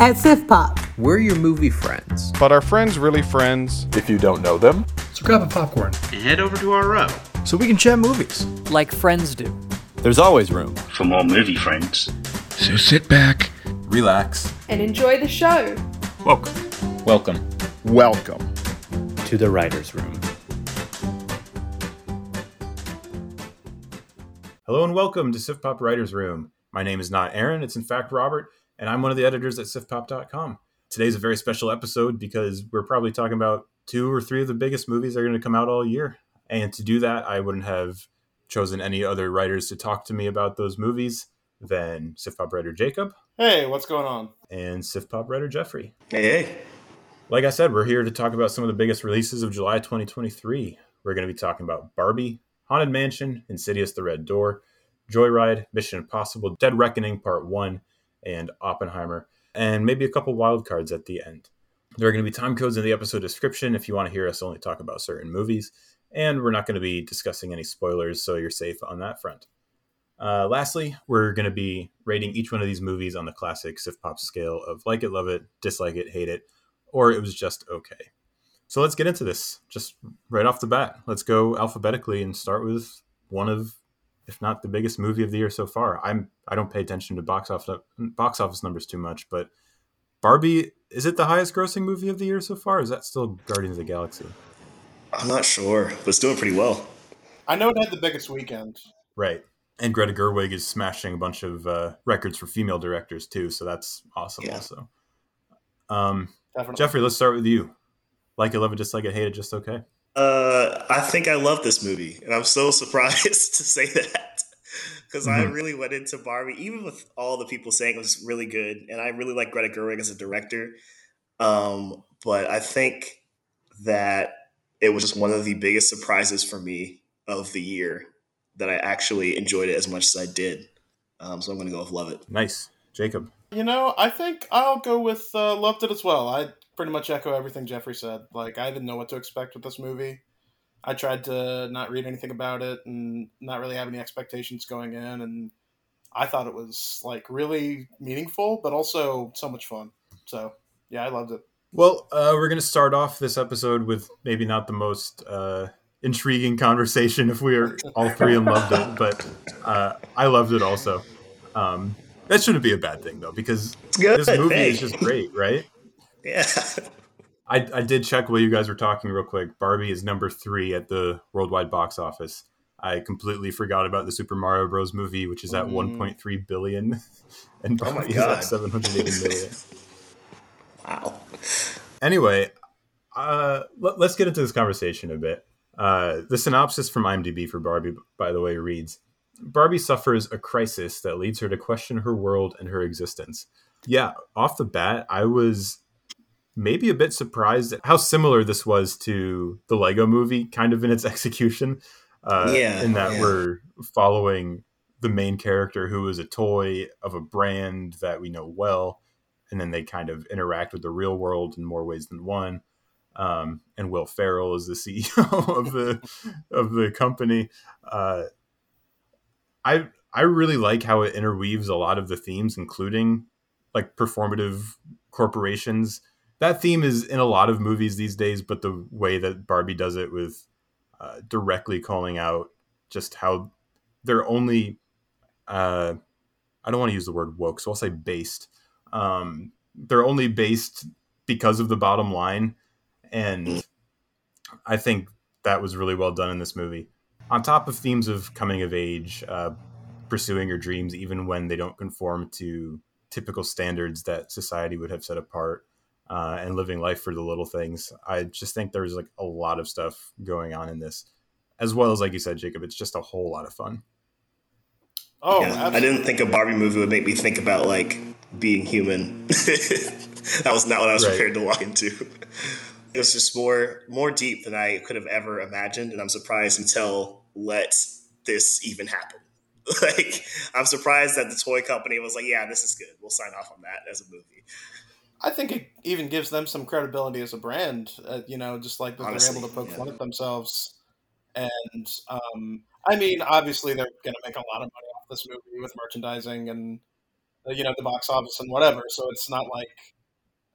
At SiftPop, We're your movie friends. But are friends really friends? If you don't know them, So grab a popcorn and head over to our row so we can chat movies. like friends do. there's always room. for more movie friends. So sit back. Relax. and enjoy the show. Welcome. Welcome Welcome. to the writer's room. Hello and welcome to SiftPop Writers Room. My name is not Aaron, it's in fact Robert, and I'm one of the editors at SiftPop.com. Today's a very special episode because we're probably talking about two or three of the biggest movies that are going to come out all year. And to do that, I wouldn't have chosen any other writers to talk to me about those movies than SiftPop writer Jacob Hey, what's going on? and SiftPop writer Jeffery. Hey, hey. Like I said, we're here to talk about some of the biggest releases of July 2023. We're going to be talking about Barbie, Haunted Mansion, Insidious the Red Door, Joyride, Mission Impossible, Dead Reckoning Part 1, and Oppenheimer, and maybe a couple wild cards at the end. There are going to be time codes in the episode description if you want to hear us only talk about certain movies, and we're not going to be discussing any spoilers, so you're safe on that front. Uh, lastly, we're going to be rating each one of these movies on the classic SiftPop scale of like it, love it, dislike it, hate it, or it was just okay. So let's get into this just right off the bat. Let's go alphabetically and start with one of, if not the biggest movie of the year so far. I'm I don't pay attention to box office box office numbers too much, but Barbie is it the highest grossing movie of the year so far? Or is that still Guardians of the Galaxy? I'm not sure, but it's doing pretty well. I know it had the biggest weekend. Right. And Greta Gerwig is smashing a bunch of uh, records for female directors too, so that's awesome. Yeah. Also, um, Definitely. Jeffery, let's start with you. Like it, love it, dislike it, hate it, just okay. Uh, I think I love this movie, and I'm so surprised to say that because I Mhm. really went into Barbie, even with all the people saying it was really good, and I really like Greta Gerwig as a director. Um, but I think that it was just one of the biggest surprises for me of the year that I actually enjoyed it as much as I did. Um, so I'm going to go with love it. Nice, Jacob. You know, I think I'll go with uh, loved it as well. I pretty much echo everything Jeffery said. Like, I didn't know what to expect with this movie. I tried to not read anything about it and not really have any expectations going in, and I thought it was like really meaningful, but also so much fun. So yeah, I loved it. Well, uh, we're going to start off this episode with maybe not the most uh, intriguing conversation if we are all three and loved it, but uh, I loved it also. Um, that shouldn't be a bad thing though, because good, this movie hey. is just great, right? Yeah. I, I did check while you guys were talking real quick. Barbie is number three at the worldwide box office. I completely forgot about the Super Mario Bros. movie, which is at Mm. 1.3 billion, and Oh my Barbie is at 780 million. wow. anyway, uh, let, us get into this conversation a bit. Uh, the synopsis from IMDb for Barbie, by the way, reads Barbie suffers a crisis that leads her to question her world and her existence. Yeah, off the bat, I was maybe a bit surprised at how similar this was to the Lego movie, kind of in its execution. Uh, Yeah, in that yeah. we're following the main character who is a toy of a brand that we know well and then they kind of interact with the real world in more ways than one. Um, and Will Ferrell is the CEO of the of the company. Uh, I I really like how it interweaves a lot of the themes, including like performative corporations. That theme is in a lot of movies these days, but the way that Barbie does it with uh, directly calling out just how they're only uh, I don't want to use the word woke, so I'll say based. Um, they're only based because of the bottom line and i think that was really well done in this movie. On top of themes of coming of age uh, pursuing your dreams even when they don't conform to typical standards that society would have set apart uh, and living life for the little things i just think there's like a lot of stuff going on in this as well as like you said jacob it's just a whole lot of fun Oh, Yeah, I didn't think a Barbie movie would make me think about like being human. that was not what I was Right. prepared to walk into. It was just more more deep than I could have ever imagined, and I'm surprised Mattel let this even happen. Like I'm surprised that the toy company was like, "Yeah, this is good. We'll sign off on that as a movie." I think it even gives them some credibility as a brand. Uh, you know, just like that Honestly, they're able to poke yeah. fun at themselves. And um, I mean, obviously, they're going to make a lot of money off this movie with merchandising and uh, you know, the box office and whatever. So it's not like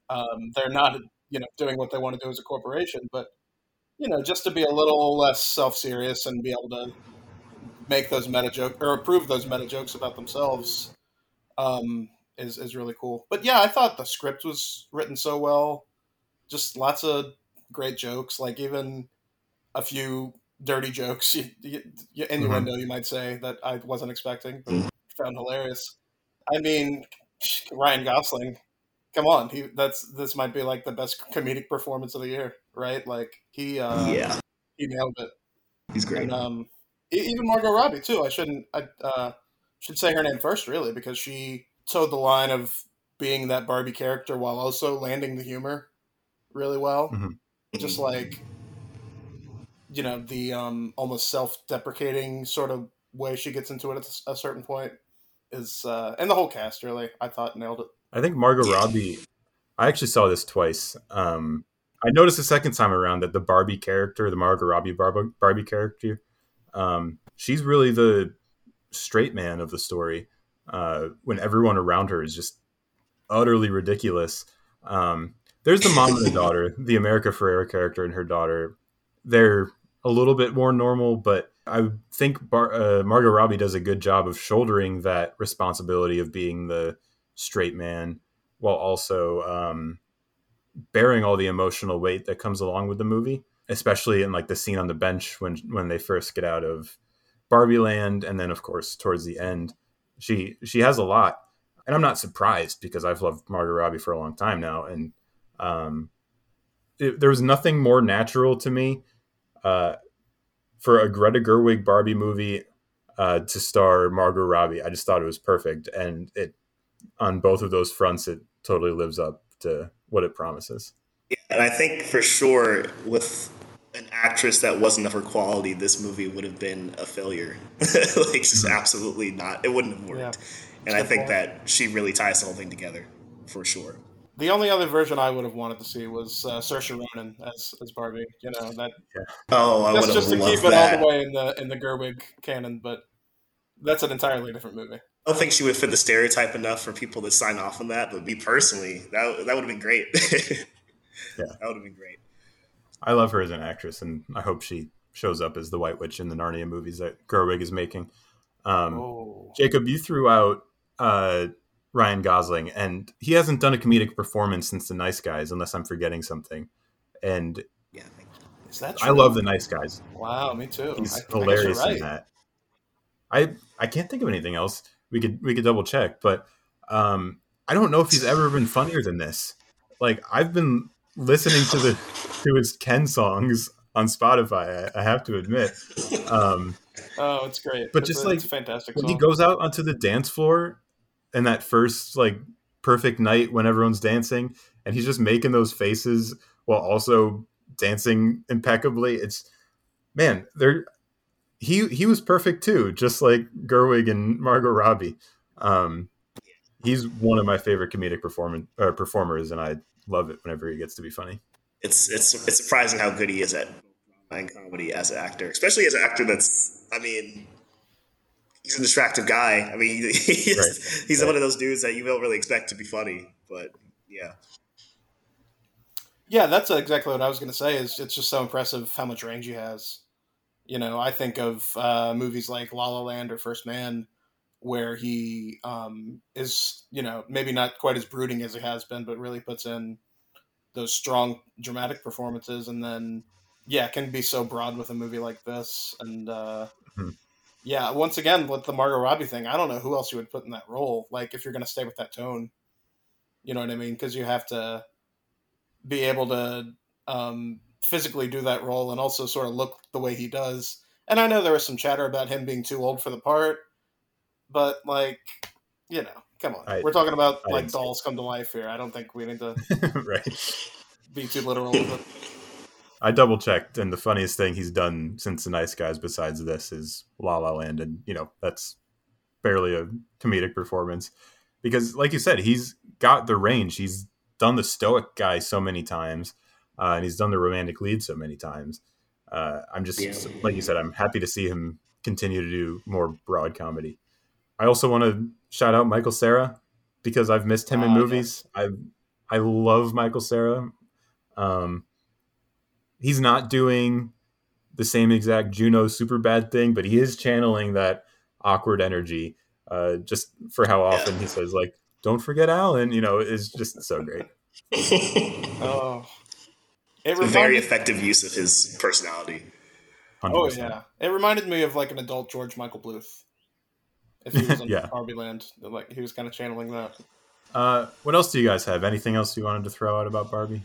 um, they're not, you know, doing what they want to do as a corporation. But you know, just to be a little less self serious and be able to make those meta jokes or approve those meta jokes about themselves um, is is really cool. But yeah, I thought the script was written so well. Just lots of great jokes, like even a few dirty jokes, you, you, you, innuendo, mm-hmm. you might say, that I wasn't expecting, but found hilarious. I mean, Ryan Gosling, come on, he that's this might be like the best comedic performance of the year, right? Like he, uh, yeah, he nailed it. He's great. And, um, even Margot Robbie too. I shouldn't, I uh, should say her name first, really, because she towed the line of being that Barbie character while also landing the humor really well. Mm-hmm. Just like you know the um, almost self-deprecating sort of way she gets into it at a certain point is uh, and the whole cast really I thought nailed it. I think Margot Robbie. I actually saw this twice. Um, I noticed the second time around that the Barbie character, the Margot Robbie Barbie, Barbie character, um, she's really the straight man of the story. Uh, when everyone around her is just utterly ridiculous. Um, there's the mom and the daughter, the America Ferrera character and her daughter. They're a little bit more normal, but I think Bar- uh, Margot Robbie does a good job of shouldering that responsibility of being the straight man while also um, bearing all the emotional weight that comes along with the movie, especially in like the scene on the bench when when they first get out of Barbie Land, and then of course towards the end, she she has a lot, and I'm not surprised because I've loved Margot Robbie for a long time now, and um, it, there was nothing more natural to me uh, for a Greta Gerwig Barbie movie uh, to star Margot Robbie. I just thought it was perfect, and it on both of those fronts, it totally lives up to what it promises. Yeah, and I think for sure with an actress that wasn't of her quality, this movie would have been a failure. like just absolutely not. It wouldn't have worked. Yeah. And I think point. that she really ties the whole thing together for sure. The only other version I would have wanted to see was uh, Saoirse Ronan as as Barbie. You know that. Yeah. Oh, I would that's just to keep it that. all the way in the in the Gerwig canon, but that's an entirely different movie. I don't think she would fit the stereotype enough for people to sign off on that. But me personally, that that would have been great. yeah, that would have been great. I love her as an actress, and I hope she shows up as the White Witch in the Narnia movies that Gerwig is making. Um, oh. Jacob, you threw out uh, Ryan Gosling, and he hasn't done a comedic performance since The Nice Guys, unless I'm forgetting something. And yeah, is that true? I love The Nice Guys. Wow, me too. He's I, hilarious right. in that. I I can't think of anything else. We could we could double check, but um, I don't know if he's ever been funnier than this. Like I've been listening to the to his Ken songs on Spotify. I, I have to admit. Um, oh, it's great. But it's just a, like fantastic. When song. he goes out onto the dance floor and that first like perfect night when everyone's dancing and he's just making those faces while also dancing impeccably it's man there he he was perfect too just like gerwig and margot robbie um he's one of my favorite comedic performance uh, performers and i love it whenever he gets to be funny it's it's it's surprising how good he is at comedy as an actor especially as an actor that's i mean he's an attractive guy. I mean, he's, right. he's right. one of those dudes that you don't really expect to be funny, but yeah. Yeah, that's exactly what I was going to say. Is it's just so impressive how much range he has. You know, I think of uh, movies like La La Land or First Man, where he um, is, you know, maybe not quite as brooding as he has been, but really puts in those strong dramatic performances, and then yeah, can be so broad with a movie like this, and uh, hmm yeah, once again with the Margot Robbie thing, I don't know who else you would put in that role. Like if you're going to stay with that tone, you know what I mean? Because you have to be able to um, physically do that role and also sort of look the way he does. And I know there was some chatter about him being too old for the part, but like, you know, come on, I, we're talking about I like dolls come to life here. I don't think we need to right be too literal with it. I double checked, and the funniest thing he's done since The Nice Guys, besides this, is La La Land, and you know that's barely a comedic performance because, like you said, he's got the range. He's done the stoic guy so many times, uh, and he's done the romantic lead so many times. Uh, I'm just yeah. like you said, I'm happy to see him continue to do more broad comedy. I also want to shout out Michael Cera because I've missed him in Ah, okay. movies. I I love Michael Cera. Um, he's not doing the same exact Juno Superbad thing, but he is channeling that awkward energy. Uh, just for how often he says like, "Don't forget Alan," you know, is just so great. Oh, it It's a very effective use of his personality. 100%. Oh yeah, it reminded me of like an adult George Michael Bluth. If he was in Yeah. Barbie Land, like he was kind of channeling that. Uh, what else do you guys have? Anything else you wanted to throw out about Barbie?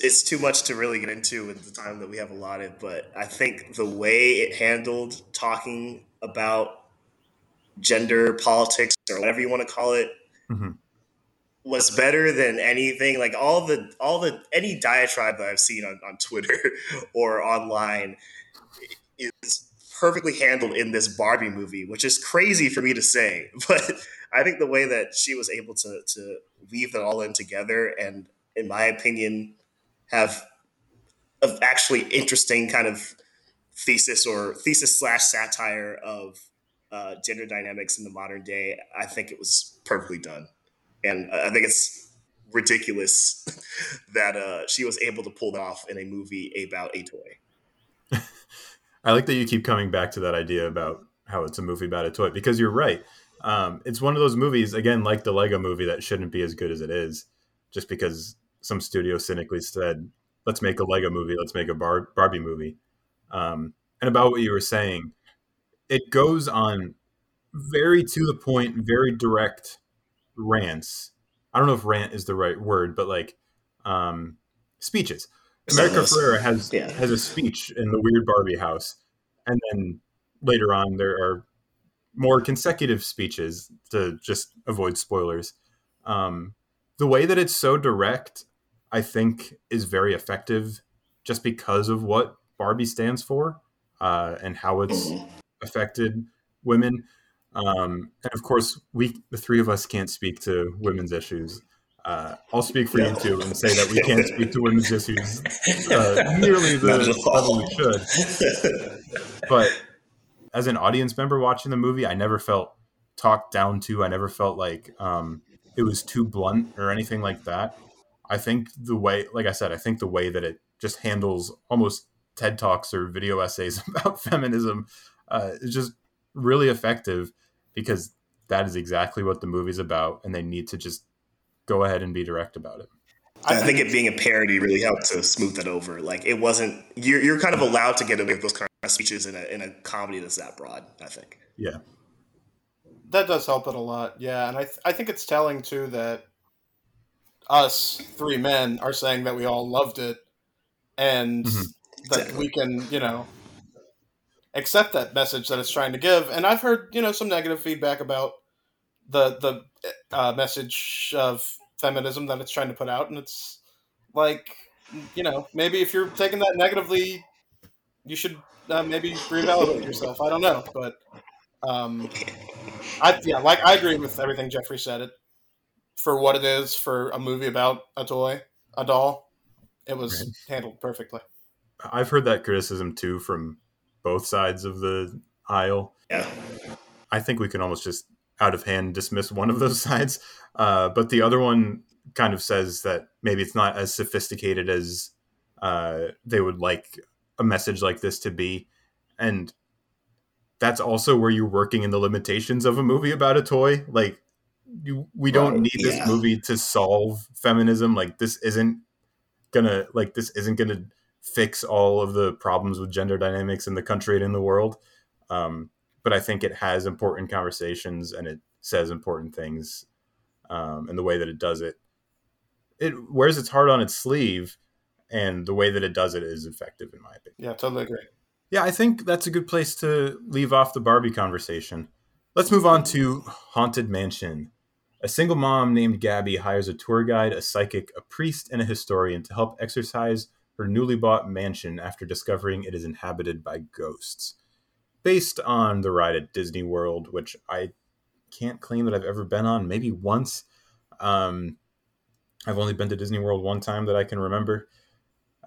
It's too much to really get into with the time that we have allotted, but I think the way it handled talking about gender politics or whatever you want to call it Mhm. was better than anything like all the all the any diatribe that i've seen on, on twitter or online is perfectly handled in this barbie movie which is crazy for me to say but i think the way that she was able to to weave that all in together and in my opinion have of actually interesting kind of thesis or thesis slash satire of uh, gender dynamics in the modern day i think it was perfectly done and I think it's ridiculous that uh, she was able to pull that off in a movie about a toy. I like that you keep coming back to that idea about how it's a movie about a toy because you're right. Um, it's one of those movies, again, like the Lego movie, that shouldn't be as good as it is just because some studio cynically said, let's make a Lego movie, let's make a Bar- Barbie movie. Um, and about what you were saying, it goes on very to the point, very direct rants. I don't know if rant is the right word, but like um, speeches. America. Ferrera has Yeah. has a speech in the weird Barbie house, and then later on there are more consecutive speeches to just avoid spoilers. Um, the way that it's so direct, I think, is very effective, just because of what Barbie stands for uh, and how it's Mhm. affected women. Um, and of course, we the three of us can't speak to women's issues. Uh, I'll speak for you too and say that we can't speak to women's issues uh, nearly the level we should. But as an audience member watching the movie, I never felt talked down to. I never felt like um, it was too blunt or anything like that. I think the way, like I said, I think the way that it just handles almost TED Talks or video essays about feminism uh, is just really effective because that is exactly what the movie's about, and they need to just go ahead and be direct about it. I think it being a parody really helped to smooth that over. Like it wasn't you're you're kind of allowed to get away with those kind of speeches in a in a comedy that's that broad. I think. Yeah, That does help it a lot, yeah. And I th- I think it's telling too that us three men are saying that we all loved it, and Mhm. that Exactly. we can you know accept that message that it's trying to give. And I've heard you know some negative feedback about the the uh, message of feminism that it's trying to put out, and it's like you know maybe if you're taking that negatively, you should uh, maybe reevaluate yourself. I don't know, but. Um, I yeah, like I agree with everything Jeffery said. It for what it is for a movie about a toy, a doll, it was Right. handled perfectly. I've heard that criticism too from both sides of the aisle. Yeah. I think we can almost just out of hand dismiss one of those sides. Uh, but the other one kind of says that maybe it's not as sophisticated as uh, they would like a message like this to be. And that's also where you're working in the limitations of a movie about a toy. Like, you, we don't Right, need this yeah. movie to solve feminism. Like, this isn't gonna, like, this isn't gonna fix all of the problems with gender dynamics in the country and in the world. Um, but I think it has important conversations and it says important things. Um, and the way that it does it, it wears its heart on its sleeve, and the way that it does it is effective, in my opinion. Yeah, totally agree. Yeah, I think that's a good place to leave off the Barbie conversation. Let's move on to Haunted Mansion. A single mom named Gabby hires a tour guide, a psychic, a priest, and a historian to help exorcise her newly bought mansion after discovering it is inhabited by ghosts. Based on the ride at Disney World, which I can't claim that I've ever been on, maybe once. Um, I've only been to Disney World one time that I can remember.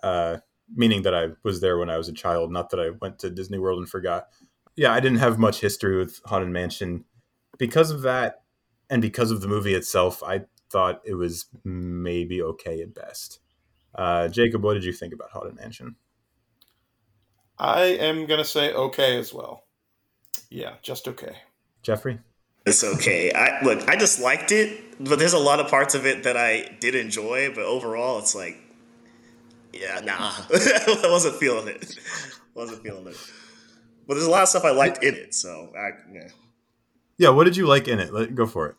Uh, meaning that I was there when I was a child, not that I went to Disney World and forgot. Yeah, I didn't have much history with Haunted Mansion. Because of that, and because of the movie itself, I thought it was maybe okay at best. Uh, Jacob, what did you think about Haunted Mansion? I am gonna say okay as well. Yeah, just okay. Jeffery, It's okay. I look, I just liked it, but there's a lot of parts of it that I did enjoy, but overall it's like yeah, nah. I wasn't feeling it. wasn't feeling it. But there's a lot of stuff I liked in it, so I yeah. yeah, what did you like in it? Let go for it.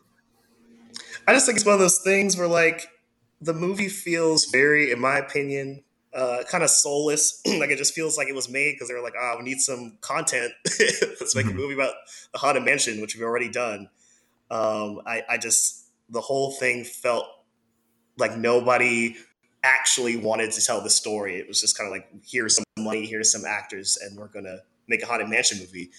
I just think it's one of those things where like the movie feels very, in my opinion, uh, kind of soulless. like it just feels like it was made because they were like, ah, we need some content. Let's make a movie about the Haunted Mansion, which we've already done. Um, I, I just the whole thing felt like nobody actually wanted to tell the story. It was just kind of like, here's some money, here's some actors, and we're gonna make a Haunted Mansion movie.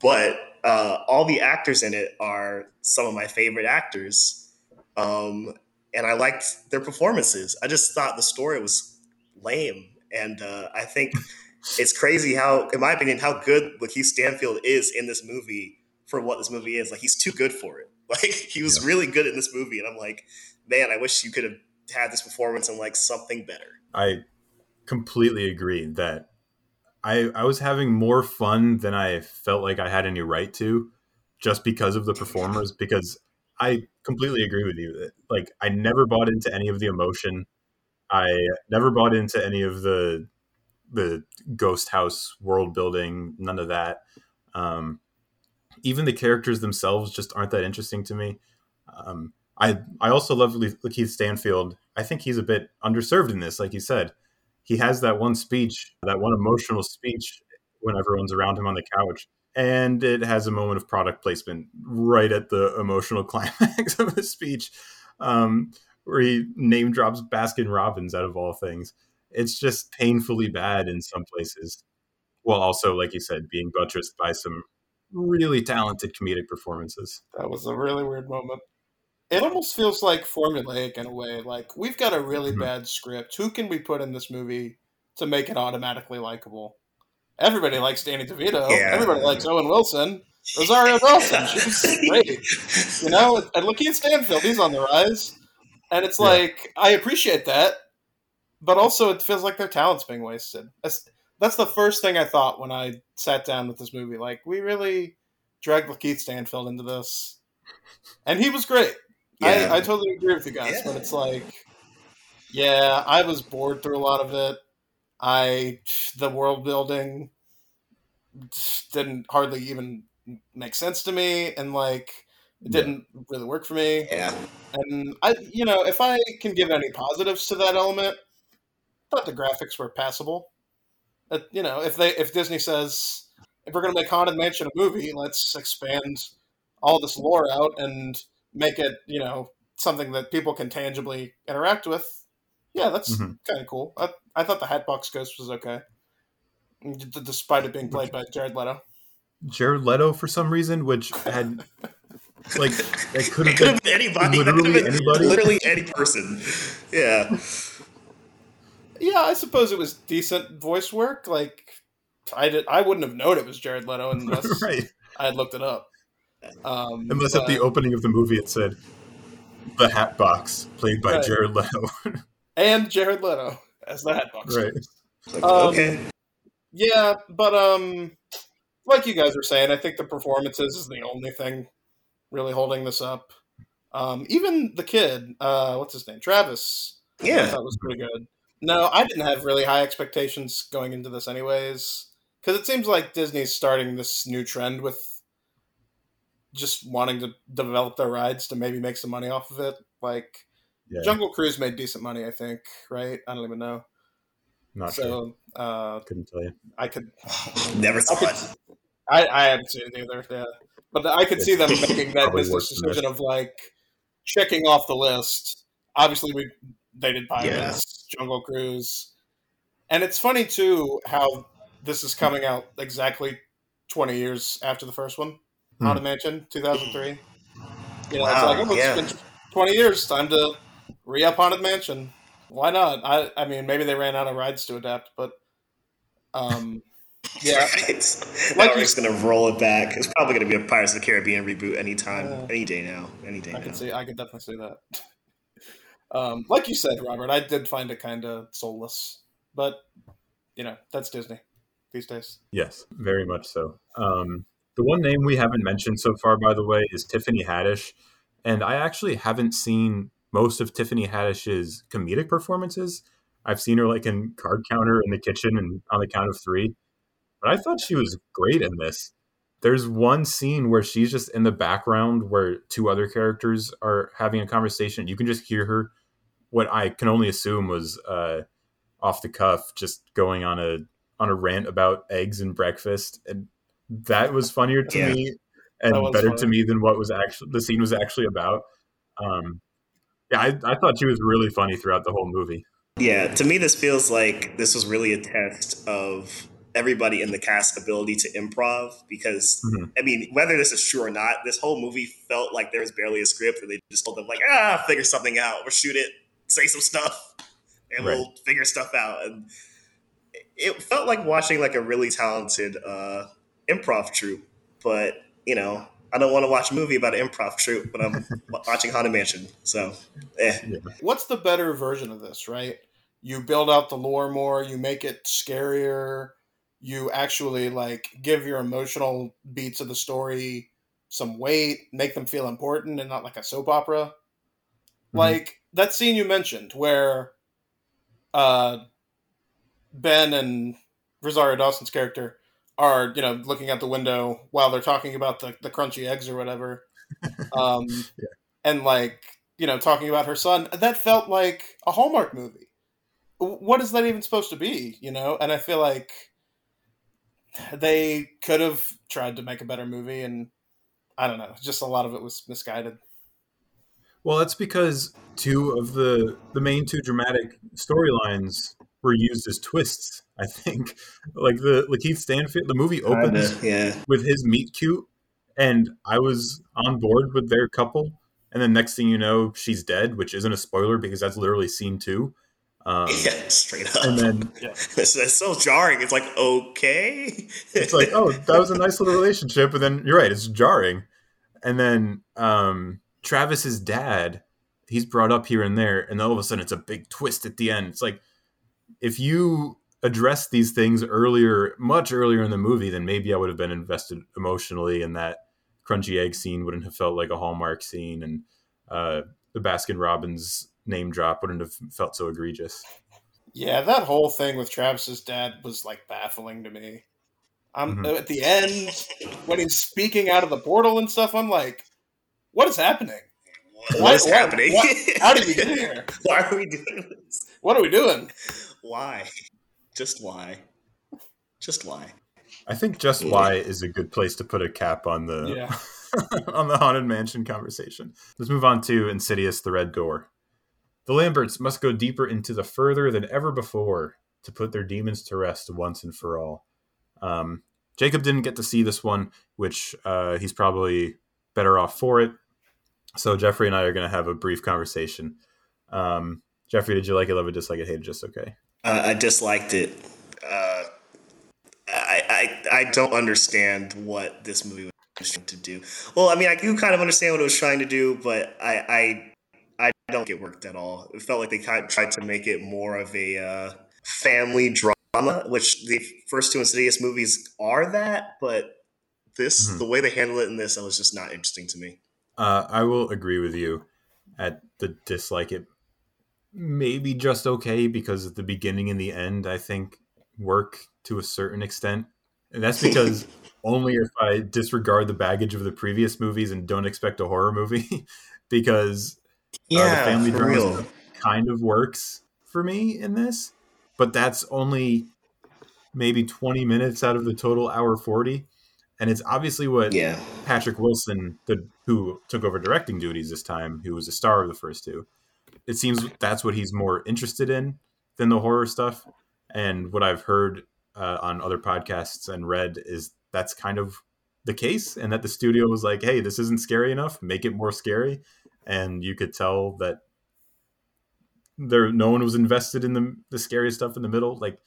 But uh, all the actors in it are some of my favorite actors, um, and I liked their performances. I just thought the story was lame, and uh, I think it's crazy how, in my opinion, how good Lakeith Stanfield is in this movie for what this movie is. Like he's too good for it. Like he was really good in this movie, and I'm like, man, I wish you could have had this performance in like something better. I completely agree that I I was having more fun than I felt like I had any right to, just because of the performers. Because I completely agree with you that like I never bought into any of the emotion. I never bought into any of the the ghost house world building. None of that. Um, even the characters themselves just aren't that interesting to me. Um, I I also love Lakeith Stanfield. I think he's a bit underserved in this, like you said. He has that one speech, that one emotional speech when everyone's around him on the couch, and it has a moment of product placement right at the emotional climax of the speech, um, where he name drops Baskin Robbins out of all things. It's just painfully bad in some places, while also, like you said, being buttressed by some really talented comedic performances. That was a really weird moment. It almost feels like formulaic in a way. Like we've got a really Mhm. bad script. Who can we put in this movie to make it automatically likable? Everybody likes Danny DeVito. Yeah. Everybody likes Owen Wilson. Rosario Dawson, she was great. You know, and Lakeith Stanfield, he's on the rise. And it's Yeah. like I appreciate that, but also it feels like their talent's being wasted. That's that's the first thing I thought when I sat down with this movie. Like we really dragged Lakeith Stanfield into this, and he was great. Yeah. I, I totally agree with you guys, Yeah. but it's like, yeah, I was bored through a lot of it. I the world building didn't hardly even make sense to me, and like it didn't really work for me. Yeah. And I, you know, if I can give any positives to that element, I thought the graphics were passable. Uh, you know, if they if Disney says if we're going to make Haunted Mansion a movie, let's expand all this lore out and make it, you know, something that people can tangibly interact with. Yeah, that's Mhm. kind of cool. I, I thought the Hatbox Ghost was okay, despite it being played by Jared Leto. Jared Leto for some reason, which had like it could have been been anybody. Literally been anybody. Literally any person. Yeah. Yeah, I suppose it was decent voice work. Like, I did, I wouldn't have known it was Jared Leto unless right. I had looked it up. Um, Unless at the opening of the movie it said the Hat Box, played by Right. Jared Leto. and Jared Leto as the Hatbox. right. Like, Um, okay. Yeah, but um, like you guys were saying, I think the performances is the only thing really holding this up. Um, even the kid, uh, what's his name, Travis, Yeah. thought was pretty good. No, I didn't have really high expectations going into this, anyways, because it seems like Disney's starting this new trend with just wanting to develop their rides to maybe make some money off of it. Like Yeah. Jungle Cruise made decent money, I think, right? I don't even know. Not sure. so uh, Couldn't tell you. I could Never I, saw could, it. I, I haven't seen it either. Yeah, but I could see them making that business decision of like checking off the list. Obviously, we they did Pirates, Jungle Cruise, and it's funny too how this is coming out exactly twenty years after the first one, Hmm. Haunted Mansion, two thousand three. You know, Wow, it's like oh, yeah. it's been twenty years. Time to re up Haunted Mansion. Why not? I I mean, maybe they ran out of rides to adapt, but um, Yeah. right. Like Like you- Netflix gonna roll it back. It's probably gonna be a Pirates of the Caribbean reboot anytime, Uh, any day now, any day I now. can see. I can definitely see that. Um, like you said, Robert, I did find it kind of soulless, but you know that's Disney these days. Yes, very much so. Um, the one name we haven't mentioned so far, by the way, is Tiffany Haddish, and I actually haven't seen most of Tiffany Haddish's comedic performances. I've seen her like in Card Counter in the kitchen and on the count of three, but I thought she was great in this. There's one scene where she's just in the background where two other characters are having a conversation. You can just hear her. What I can only assume was uh, off the cuff, just going on a on a rant about eggs and breakfast, and that was funnier to Yeah. me and better funny. to me than what was actually the scene was actually about. Um, yeah, I, I thought she was really funny throughout the whole movie. Yeah, to me, this feels like this was really a test of everybody in the cast ability to improv because Mhm. I mean, whether this is true or not, this whole movie felt like there was barely a script and they just told them like, ah, figure something out. We'll shoot it, say some stuff, and we'll figure stuff out. And it felt like watching like a really talented uh, improv troupe, but you know. I don't want to watch a movie about an improv troupe, but I'm watching Haunted Mansion. So, eh. What's the better version of this? Right? You build out the lore more. You make it scarier. You actually like give your emotional beats of the story some weight, make them feel important, and not like a soap opera. Mhm. Like that scene you mentioned where uh, Ben and Rosario Dawson's character are, you know, looking out the window while they're talking about the, the crunchy eggs or whatever. Um, Yeah. And like, you know, talking about her son. That felt like a Hallmark movie. What is that even supposed to be, you know? And I feel like they could have tried to make a better movie and I don't know, just a lot of it was misguided. Well, that's because two of the the main two dramatic storylines were used as twists. I think, like the Lakeith Stanfield, the movie opens Kinda, yeah. with his meet cute, and I was on board with their couple. And then next thing you know, she's dead, which isn't a spoiler because that's literally scene two. Um, Yeah, straight up. and then it's, it's so jarring. It's like, okay. it's like, oh, that was a nice little relationship, and then you're right, it's jarring. And then um, Travis's dad, he's brought up here and there, and all of a sudden it's a big twist at the end. It's like if you addressed these things earlier, much earlier in the movie, then maybe I would have been invested emotionally, and that crunchy egg scene wouldn't have felt like a Hallmark scene, and uh, the Baskin Robbins name drop wouldn't have felt so egregious. Yeah, that whole thing with Travis's dad was like baffling to me. I'm Mhm. at the end when he's speaking out of the portal and stuff. I'm like, what is happening? what is Why- happening? why- how did we get here? Why are we doing this? What are we doing? Why? Just why? Just why? I think just why is a good place to put a cap on the Yeah. on the haunted mansion conversation. Let's move on to Insidious: The Red Door. The Lamberts must go deeper into the further than ever before to put their demons to rest once and for all. Um, Jacob didn't get to see this one, which uh, he's probably better off for it. So Jeffery and I are going to have a brief conversation. Um, Jeffery, did you like it, love it, dislike it, hate it, just okay? Uh, I disliked it. Uh, I, I I don't understand what this movie was trying to do. Well, I mean, I do kind of understand what it was trying to do, but I I, I don't get worked at all. It felt like they kind of tried to make it more of a uh, family drama, which the first two Insidious movies are that, but this Mhm. the way they handle it in this, that was just not interesting to me. Uh, I will agree with you at the dislike it. Maybe just okay because at the beginning and the end, I think work to a certain extent, and that's because only if I disregard the baggage of the previous movies and don't expect a horror movie, because uh, the family drama real. kind of works for me in this, but that's only maybe twenty minutes out of the total hour forty, and it's obviously what Yeah. Patrick Wilson, the who took over directing duties this time, who was a star of the first two. It seems that's what he's more interested in than the horror stuff. And what I've heard uh, on other podcasts and read is that's kind of the case, and that the studio was like, "Hey, this isn't scary enough. Make it more scary." And you could tell that there no one was invested in the the scary stuff in the middle. Like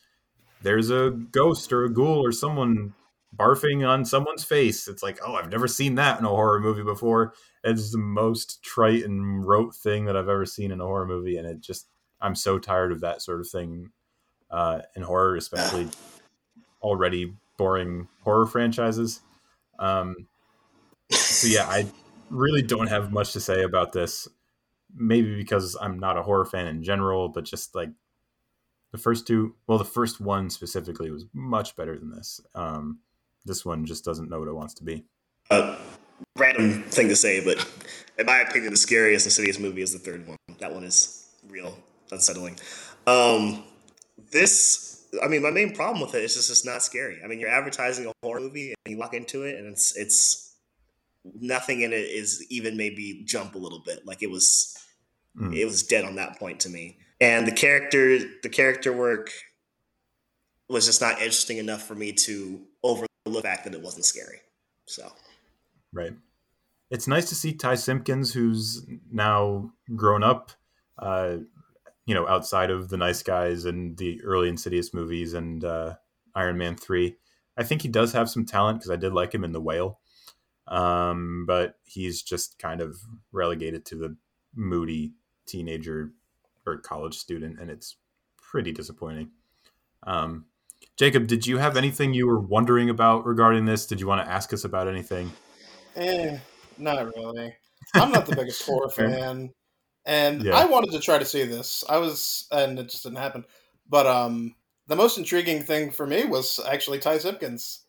there's a ghost or a ghoul or someone barfing on someone's face. It's like, oh, I've never seen that in a horror movie before. It's the most trite and rote thing that I've ever seen in a horror movie, and it just I'm so tired of that sort of thing uh, in horror, especially already boring horror franchises. Um, so yeah, I really don't have much to say about this. Maybe because I'm not a horror fan in general, but just like the first two, well, the first one specifically was much better than this. Um, this one just doesn't know what it wants to be. Uh, random thing to say, but in my opinion, the scariest Insidious movie is the third one. That one is real unsettling. Um, this, I mean, my main problem with it is just it's not scary. I mean, you're advertising a horror movie and you walk into it and it's it's nothing in it is even maybe jump a little bit. Like it was, mm. it was dead on that point to me. And the character, the character work was just not interesting enough for me to overlook the fact that it wasn't scary. So, right. It's nice to see Ty Simpkins, who's now grown up, uh, you know, outside of the Nice Guys and the early Insidious movies and uh, Iron Man three. I think he does have some talent because I did like him in The Whale, um, but he's just kind of relegated to the moody teenager or college student, and it's pretty disappointing. Um, Jacob, did you have anything you were wondering about regarding this? Did you want to ask us about anything? Eh, not really. I'm not the biggest horror fan, and yeah. I wanted to try to see this. I was, and it just didn't happen. But um, the most intriguing thing for me was actually Ty Simpkins,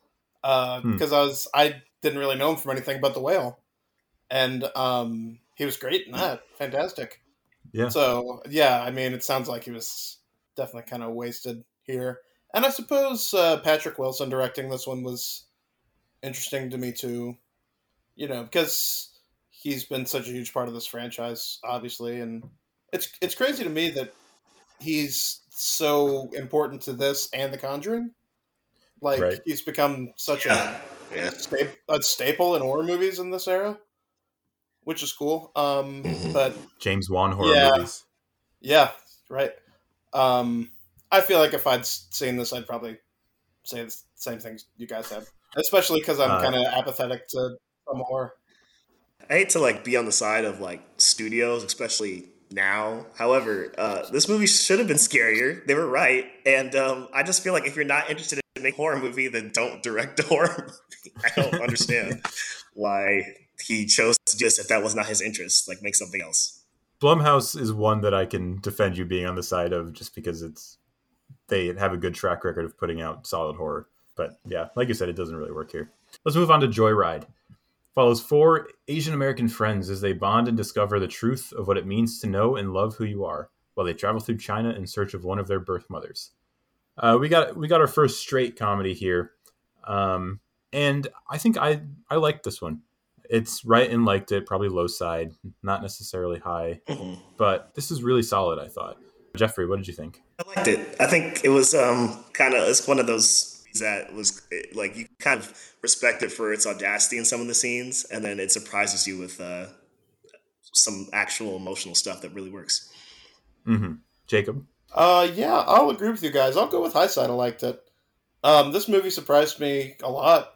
because uh, hmm. I was I didn't really know him from anything but The Whale, and um, he was great in that. Fantastic. Yeah. So yeah, I mean, it sounds like he was definitely kind of wasted here. And I suppose uh, Patrick Wilson directing this one was interesting to me too. You know, because he's been such a huge part of this franchise, obviously, and it's it's crazy to me that he's so important to this and The Conjuring. Like right. he's become such yeah. a, yeah. sta- a staple in horror movies in this era, which is cool. Um, mm-hmm. But James Wan horror yeah, movies. Yeah, right. Um, I feel like if I'd seen this, I'd probably say the same things you guys have, especially because I'm uh, kind of apathetic to some horror. I hate to like be on the side of like studios, especially now. However, uh, this movie should have been scarier. They were right, and um, I just feel like if you're not interested in horror movie, then don't direct a horror movie. I don't understand why he chose to do this if that was not his interest. Like, make something else. Blumhouse is one that I can defend you being on the side of, just because it's they have a good track record of putting out solid horror. But yeah, like you said, it doesn't really work here. Let's move on to Joyride. Follows four Asian American friends as they bond and discover the truth of what it means to know and love who you are, while they travel through China in search of one of their birth mothers. Uh, we got we got our first straight comedy here, um, and I think I I liked this one. It's right and liked it, probably low side, not necessarily high, mm-hmm. but this is really solid. I thought. Jeffery, what did you think? I liked it. I think it was um, kind of it's one of those that was like you kind of respect it for its audacity in some of the scenes, and then it surprises you with uh, some actual emotional stuff that really works. Mm-hmm. Jacob. Uh, yeah, I'll agree with you guys. I'll go with high side. I liked it. Um, this movie surprised me a lot.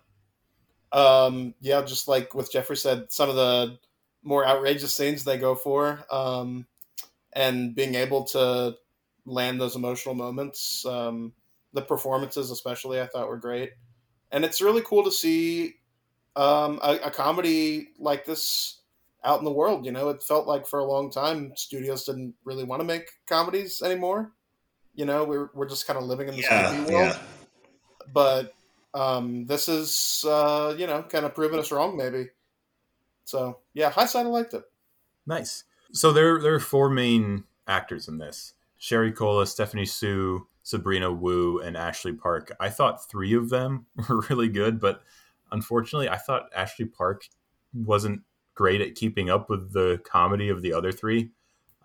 Um, yeah, just like with Jeffery said, some of the more outrageous scenes they go for. Um, and being able to land those emotional moments. Um, the performances, especially, I thought were great, and it's really cool to see um, a, a, comedy like this out in the world. You know, it felt like for a long time studios didn't really want to make comedies anymore. You know, we're we're just kind of living in this yeah, movie world. Yeah. But um, this is uh, you know kind of proving us wrong, maybe. So yeah, high side, I liked it. Nice. So there, there are four main actors in this: Sherry Cola, Stephanie Hsu, Sabrina Wu, and Ashley Park. I thought three of them were really good, but unfortunately, I thought Ashley Park wasn't great at keeping up with the comedy of the other three.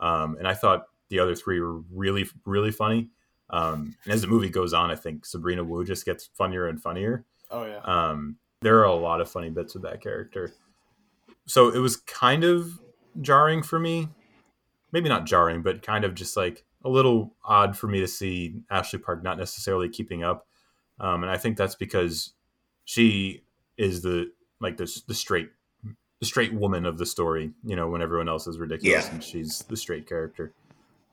Um, and I thought the other three were really, really funny. Um, and as the movie goes on, I think Sabrina Wu just gets funnier and funnier. Oh yeah. Um, there are a lot of funny bits with that character. So it was kind of jarring for me. Maybe not jarring, but kind of just like a little odd for me to see Ashley Park not necessarily keeping up, um, and I think that's because she is the like the the straight the straight woman of the story. You know, when everyone else is ridiculous Yeah. and she's the straight character.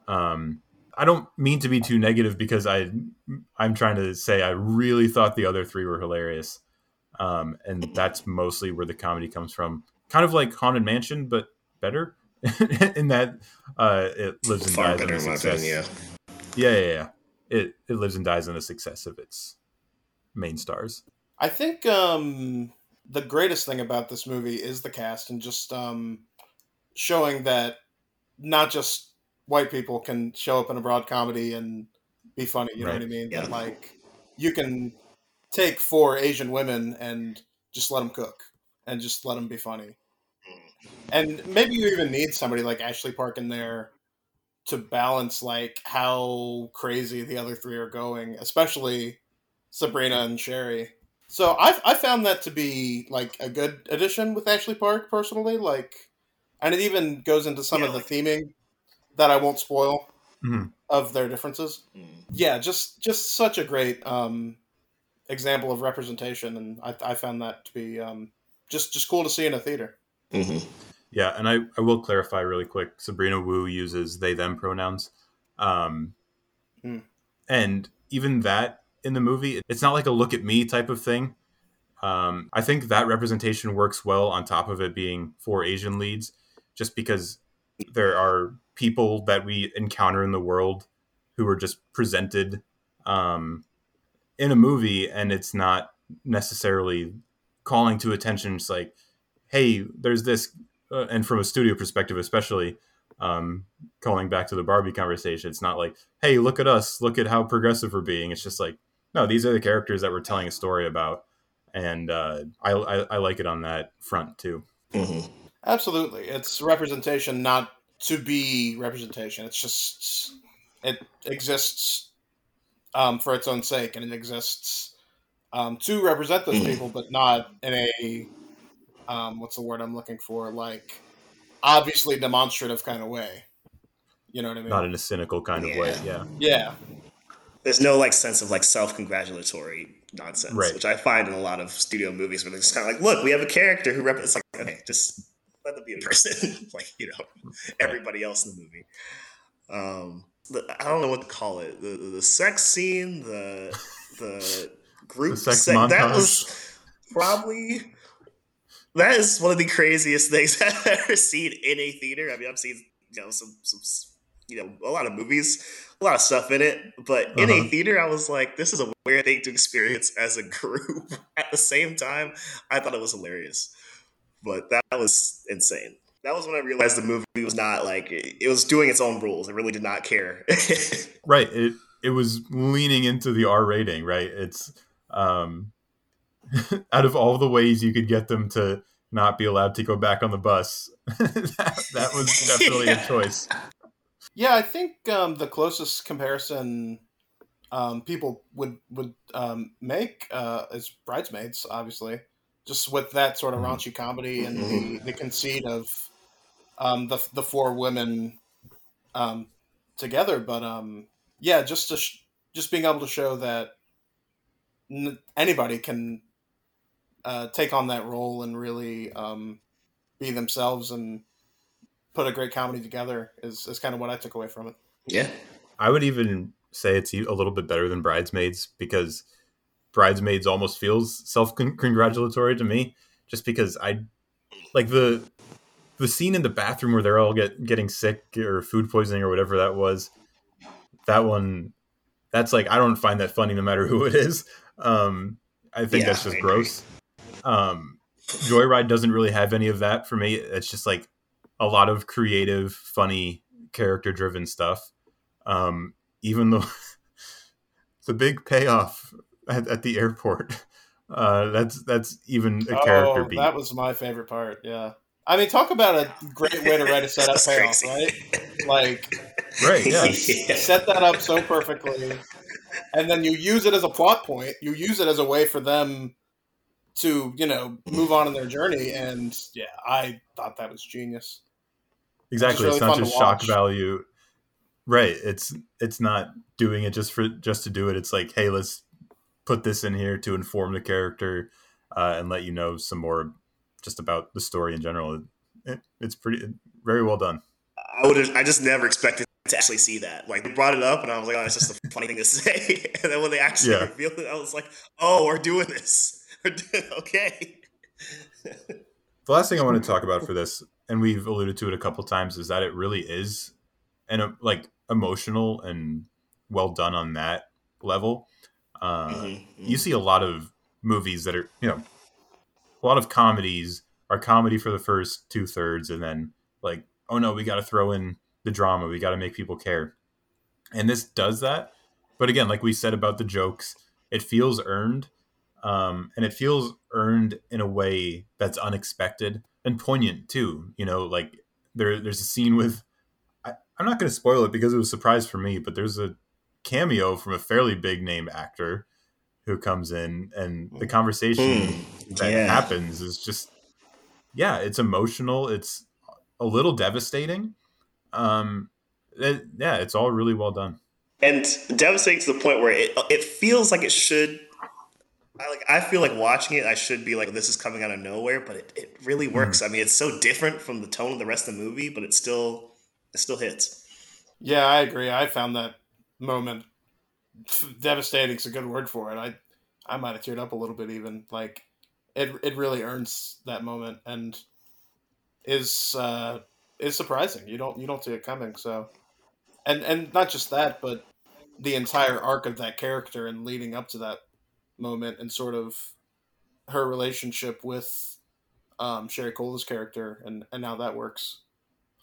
Um, I don't mean to be too negative because I I'm trying to say I really thought the other three were hilarious, um, and that's mostly where the comedy comes from. Kind of like Haunted Mansion, but better in that uh, it lives and Far dies on the in success. opinion. Yeah. Yeah, yeah, yeah. It it lives and dies on the success of its main stars. I think um, the greatest thing about this movie is the cast and just um, showing that not just white people can show up in a broad comedy and be funny. You know what I mean? Yeah. That like you can take four Asian women and just let them cook and just let them be funny. And maybe you even need somebody like Ashley Park in there to balance like how crazy the other three are going, especially Sabrina and Sherry. So I I found that to be like a good addition with Ashley Park personally. Like, and it even goes into some Yeah, of the theming that I won't spoil Mhm. of their differences. Mm. Yeah, just just such a great um, example of representation, and I, I found that to be um, just just cool to see in a theater. Mhm. Yeah, and I, I will clarify really quick. Sabrina Wu uses they them pronouns. Um, Hmm. And even that in the movie, it's not like a look at me type of thing. Um, I think that representation works well on top of it being four Asian leads, just because there are people that we encounter in the world who are just presented um, in a movie, and it's not necessarily calling to attention. It's like, hey, there's this uh, and from a studio perspective, especially um, calling back to the Barbie conversation, it's not like, hey, look at us, look at how progressive we're being. It's just like, no, these are the characters that we're telling a story about, and uh, I, I, I like it on that front too. Mhm. Absolutely, it's representation, not to be representation. It's just it exists um, for its own sake, and it exists um, to represent those Mhm. people, but not in a um, what's the word I'm looking for? Like obviously demonstrative kind of way. You know what I mean? Not in a cynical kind of way. Yeah. Yeah. There's no like sense of like self-congratulatory nonsense, Right. which I find in a lot of studio movies where they're just kind of like, look, we have a character who represents. Like, okay, just let them be a person, like you know, everybody else in the movie. Um, the, I don't know what to call it. The the, the sex scene, the the group The sex sec- that was probably that is one of the craziest things I've ever seen in a theater. I mean, I've seen you know some some you know a lot of movies, a lot of stuff in it, but in a Uh-huh. theater, I was like, this is a weird thing to experience as a group. At the same time, I thought it was hilarious, but that was insane. That was when I realized the movie was not like it it was doing its own rules. It really did not care. Right. It it was leaning into the R rating, right? It's um out of all the ways you could get them to not be allowed to go back on the bus, that, that was definitely Yeah. a choice. Yeah. I think um, the closest comparison um, people would would um, make uh, is Bridesmaids, obviously, just with that sort of Mhm. raunchy comedy and the, the conceit of um, the the four women um, together. But um, yeah, just to sh- just being able to show that n- anybody can uh, take on that role and really um, be themselves and put a great comedy together is, is kind of what I took away from it. yeah, I would even say it's a little bit better than Bridesmaids because Bridesmaids almost feels self congratulatory to me, just because I like the the scene in the bathroom where they're all get getting sick or food poisoning or whatever that was. That one, that's like I don't find that funny no matter who it is. Um, I think Yeah, that's just I agree. gross. Um, Joyride doesn't really have any of that for me. It's just like a lot of creative, funny, character driven stuff. Um, even though the big payoff at, at the airport, uh, that's that's even a character oh, beat. that was my favorite part. Yeah, I mean, talk about a great way to write a setup That's payoff, crazy. right? Like right? Yeah. Yeah. set that up so perfectly, and then you use it as a plot point. You use it as a way for them to, you know, move on in their journey. And yeah, I thought that was genius. Exactly. really It's not just shock value. Right. It's it's not doing it just for just to do it. It's like, hey, let's put this in here to inform the character uh, and let you know some more just about the story in general. It, it's pretty very well done. I would I just never expected to actually see that. Like they brought it up, and I was like, "Oh, it's just a funny thing to say." and then when they actually Yeah. revealed it, I was like, "Oh, we're doing this. We're doing okay." The last thing I want to talk about for this, and we've alluded to it a couple times, is that it really is and uh, like emotional and well done on that level. Uh, Mhm, you see a lot of movies that are you know a lot of comedies are comedy for the first two thirds and then like oh no we got to throw in the drama we got to make people care. And this does that but again like we said about the jokes it feels earned um, and it feels earned in a way that's unexpected and poignant too you know like there there's a scene with I, i'm not going to spoil it because it was a surprise for me but there's a cameo from a fairly big name actor who comes in and the conversation Mm, that yeah. happens is just yeah it's emotional it's a little devastating um it- yeah it's all really well done and devastating to the point where it it feels like it should. I like. I feel like watching it. I should be like, "This is coming out of nowhere," but it, it really works. I mean, it's so different from the tone of the rest of the movie, but it still it still hits. Yeah, I agree. I found that moment devastating. Is a good word for it. I I might have teared up a little bit even. Like it it really earns that moment and is uh is surprising. You don't you don't see it coming. So and and not just that, but the entire arc of that character and leading up to that moment and sort of her relationship with um, Sherry Cola's character and and how that works.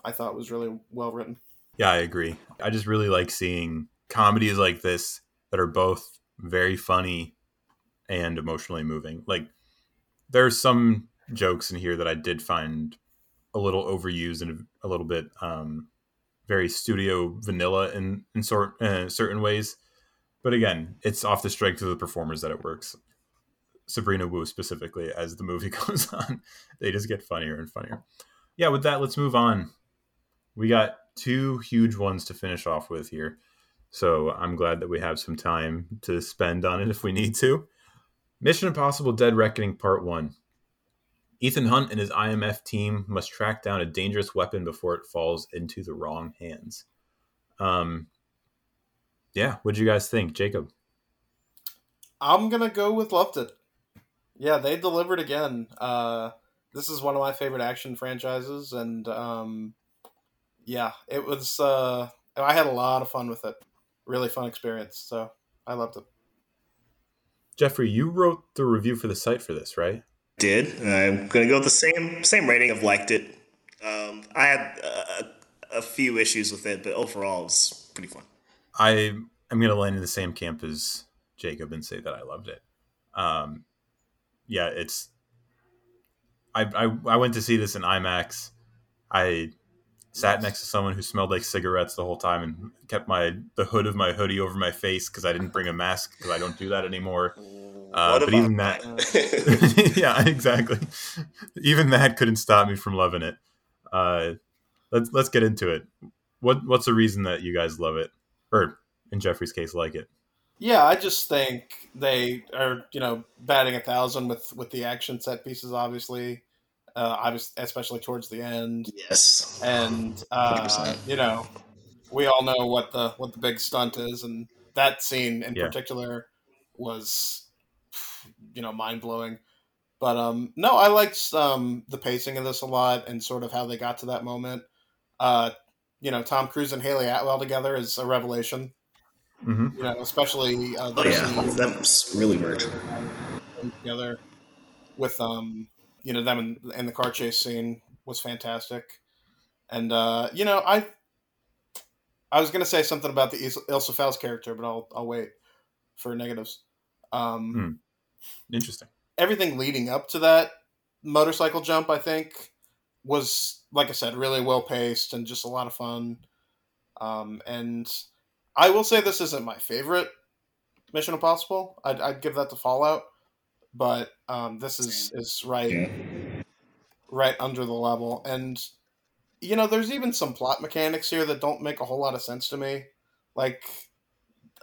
I thought was really well written. yeah i agree i just really like seeing comedies like this that are both very funny and emotionally moving like there's some jokes in here that i did find a little overused and a little bit um very studio vanilla in in sort uh, certain ways but again it's off the strength of the performers that it works. Sabrina wu specifically as the movie goes on they just get funnier and funnier. Yeah with that let's move on. We got two huge ones to finish off with here. So i'm glad that we have some time to spend on it if we need to. Mission impossible dead reckoning part 1 Ethan Hunt and his IMF team must track down a dangerous weapon before it falls into the wrong hands. Um, yeah, what do you guys think, Jacob? I'm gonna go with loved it. Yeah, they delivered again. Uh, this is one of my favorite action franchises, and um, yeah, it was. Uh, I had a lot of fun with it. Really fun experience. So I loved it. Jeffery, you wrote the review for the site for this, right? Did I'm gonna go with the same same rating of liked it. Um, I had a, a few issues with it, but overall it was pretty fun. I I'm going to land in the same camp as Jacob and say that I loved it. Um, yeah, it's. I, I I went to see this in IMAX. I sat next to someone who smelled like cigarettes the whole time and kept my the hood of my hoodie over my face because I didn't bring a mask because I don't do that anymore. Uh, but even that, yeah, exactly. Even that couldn't stop me from loving it. Uh, let's let's get into it. What what's the reason that you guys love it, or in Jeffery's case, like it? Yeah, I just think they are, you know, batting a thousand with with the action set pieces. Obviously, uh, obviously, especially towards the end. yes, and uh, you know we all know what the what the big stunt is and that scene in Yeah. particular was you know mind-blowing but um no i liked um the pacing of this a lot and sort of how they got to that moment uh you know tom cruise and hayley atwell together is a revelation Mm-hmm. you know especially uh, oh yeah, scene that was really worked. together with um you know them and, in the car chase scene was fantastic and uh you know i i was gonna say something about the Is- ilsa Faust character but i'll i'll wait for negatives um Hmm. Interesting. everything leading up to that motorcycle jump i think was like i said really well paced and just a lot of fun um and i will say this isn't my favorite mission impossible i'd, I'd give that to fallout but um, this is is right Yeah. right under the level and you know, there's even some plot mechanics here that don't make a whole lot of sense to me. Like,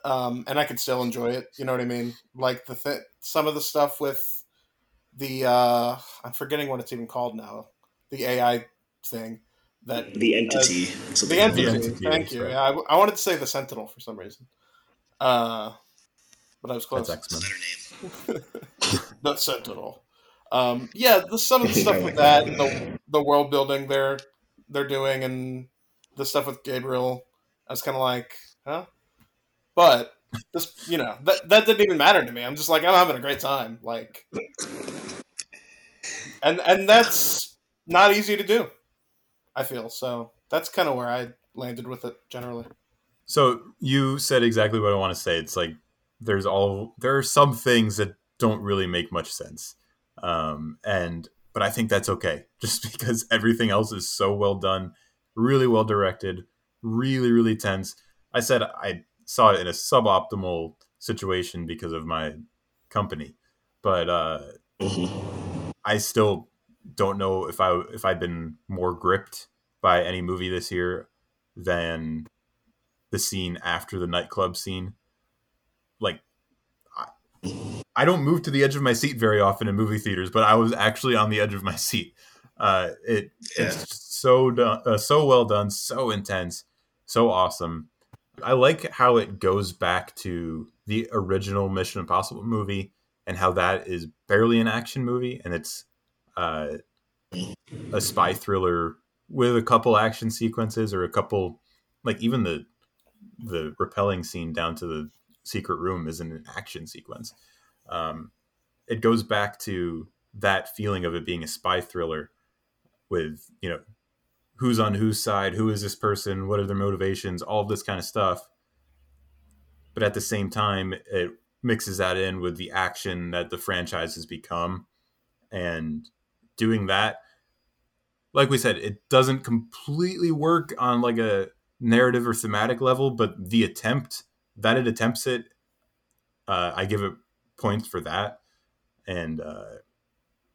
um, and I could still enjoy it. You know what I mean? Like the th- some of the stuff with the uh, I'm forgetting what it's even called now. The AI thing that The entity. So the entity. entity, Thank you. right. Yeah, I, I wanted to say the Sentinel for some reason. Uh, but I was close. That's X Men. the Sentinel. Um, yeah, the, some of the stuff with that, and the the world building they're they're doing, and the stuff with Gabriel, I was kind of like, huh? But this, you know, that that didn't even matter to me. I'm just like, I'm having a great time, like, and and that's not easy to do. I feel so. That's kind of where I landed with it generally. So you said exactly what I want to say. It's like there's all there are some things that don't really make much sense, um, and but I think that's okay, just because everything else is so well done, really well directed, really really tense. I said I saw it in a suboptimal situation because of my company, but uh, I still don't know if I if I'd been more gripped by any movie this year than the scene after the nightclub scene. Like, I, I don't move to the edge of my seat very often in movie theaters, but I was actually on the edge of my seat. Uh, it Yeah. it's so done, uh, so well done, so intense, so awesome. I like how it goes back to the original Mission Impossible movie and how that is barely an action movie and it's uh, a spy thriller with a couple action sequences or a couple like even the the repelling scene down to the secret room isn't an action sequence. Um, it goes back to that feeling of it being a spy thriller with you know who's on whose side, who is this person, what are their motivations, all this kind of stuff. But at the same time, it mixes that in with the action that the franchise has become, and doing that like we said, it doesn't completely work on like a narrative or thematic level, but the attempt that it attempts it, uh, I give it points for that, and uh,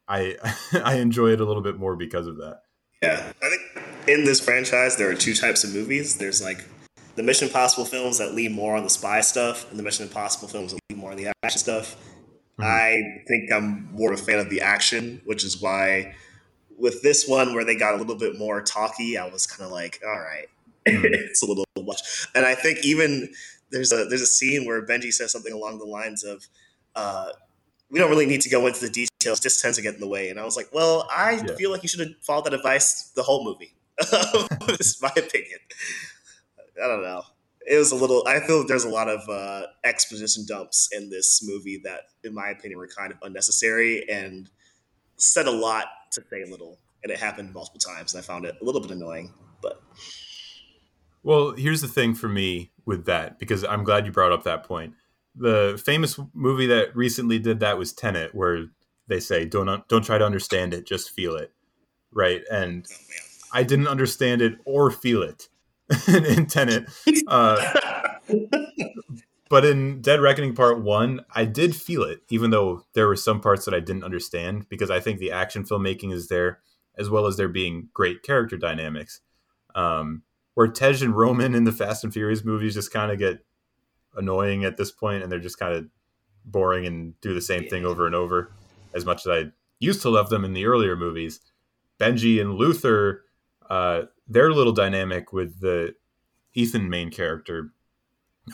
I I enjoy it a little bit more because of that. Yeah, I think in this franchise there are two types of movies. There's like the Mission Impossible films that lean more on the spy stuff, and the Mission Impossible films that lean more on the action stuff. Mhm. I think I'm more of a fan of the action, which is why with this one where they got a little bit more talky, I was kind of like, all right, it's a little much. And I think even there's a there's a scene where Benji says something along the lines of. Uh, we don't really need to go into the details, just tends to get in the way. And I was like, well, I Yeah. feel like you should have followed that advice the whole movie. this is my opinion. I don't know. It was a little, I feel there's a lot of uh, exposition dumps in this movie that, in my opinion, were kind of unnecessary and said a lot to say little. And it happened multiple times. And I found it a little bit annoying. But Well, here's the thing for me with that because I'm glad you brought up that point. The famous movie that recently did that was Tenet, where they say don't don't try to understand it, just feel it, right? And oh. I didn't understand it or feel it in Tenet. Uh, but in Dead Reckoning Part One, I did feel it, even though there were some parts that I didn't understand because I think the action filmmaking is there, as well as there being great character dynamics. Um, where Tej and Roman in the Fast and Furious movies just kind of get annoying at this point, and they're just kind of boring and do the same thing over and over. As much as I used to love them in the earlier movies, Benji and Luther, uh, their little dynamic with the Ethan main character,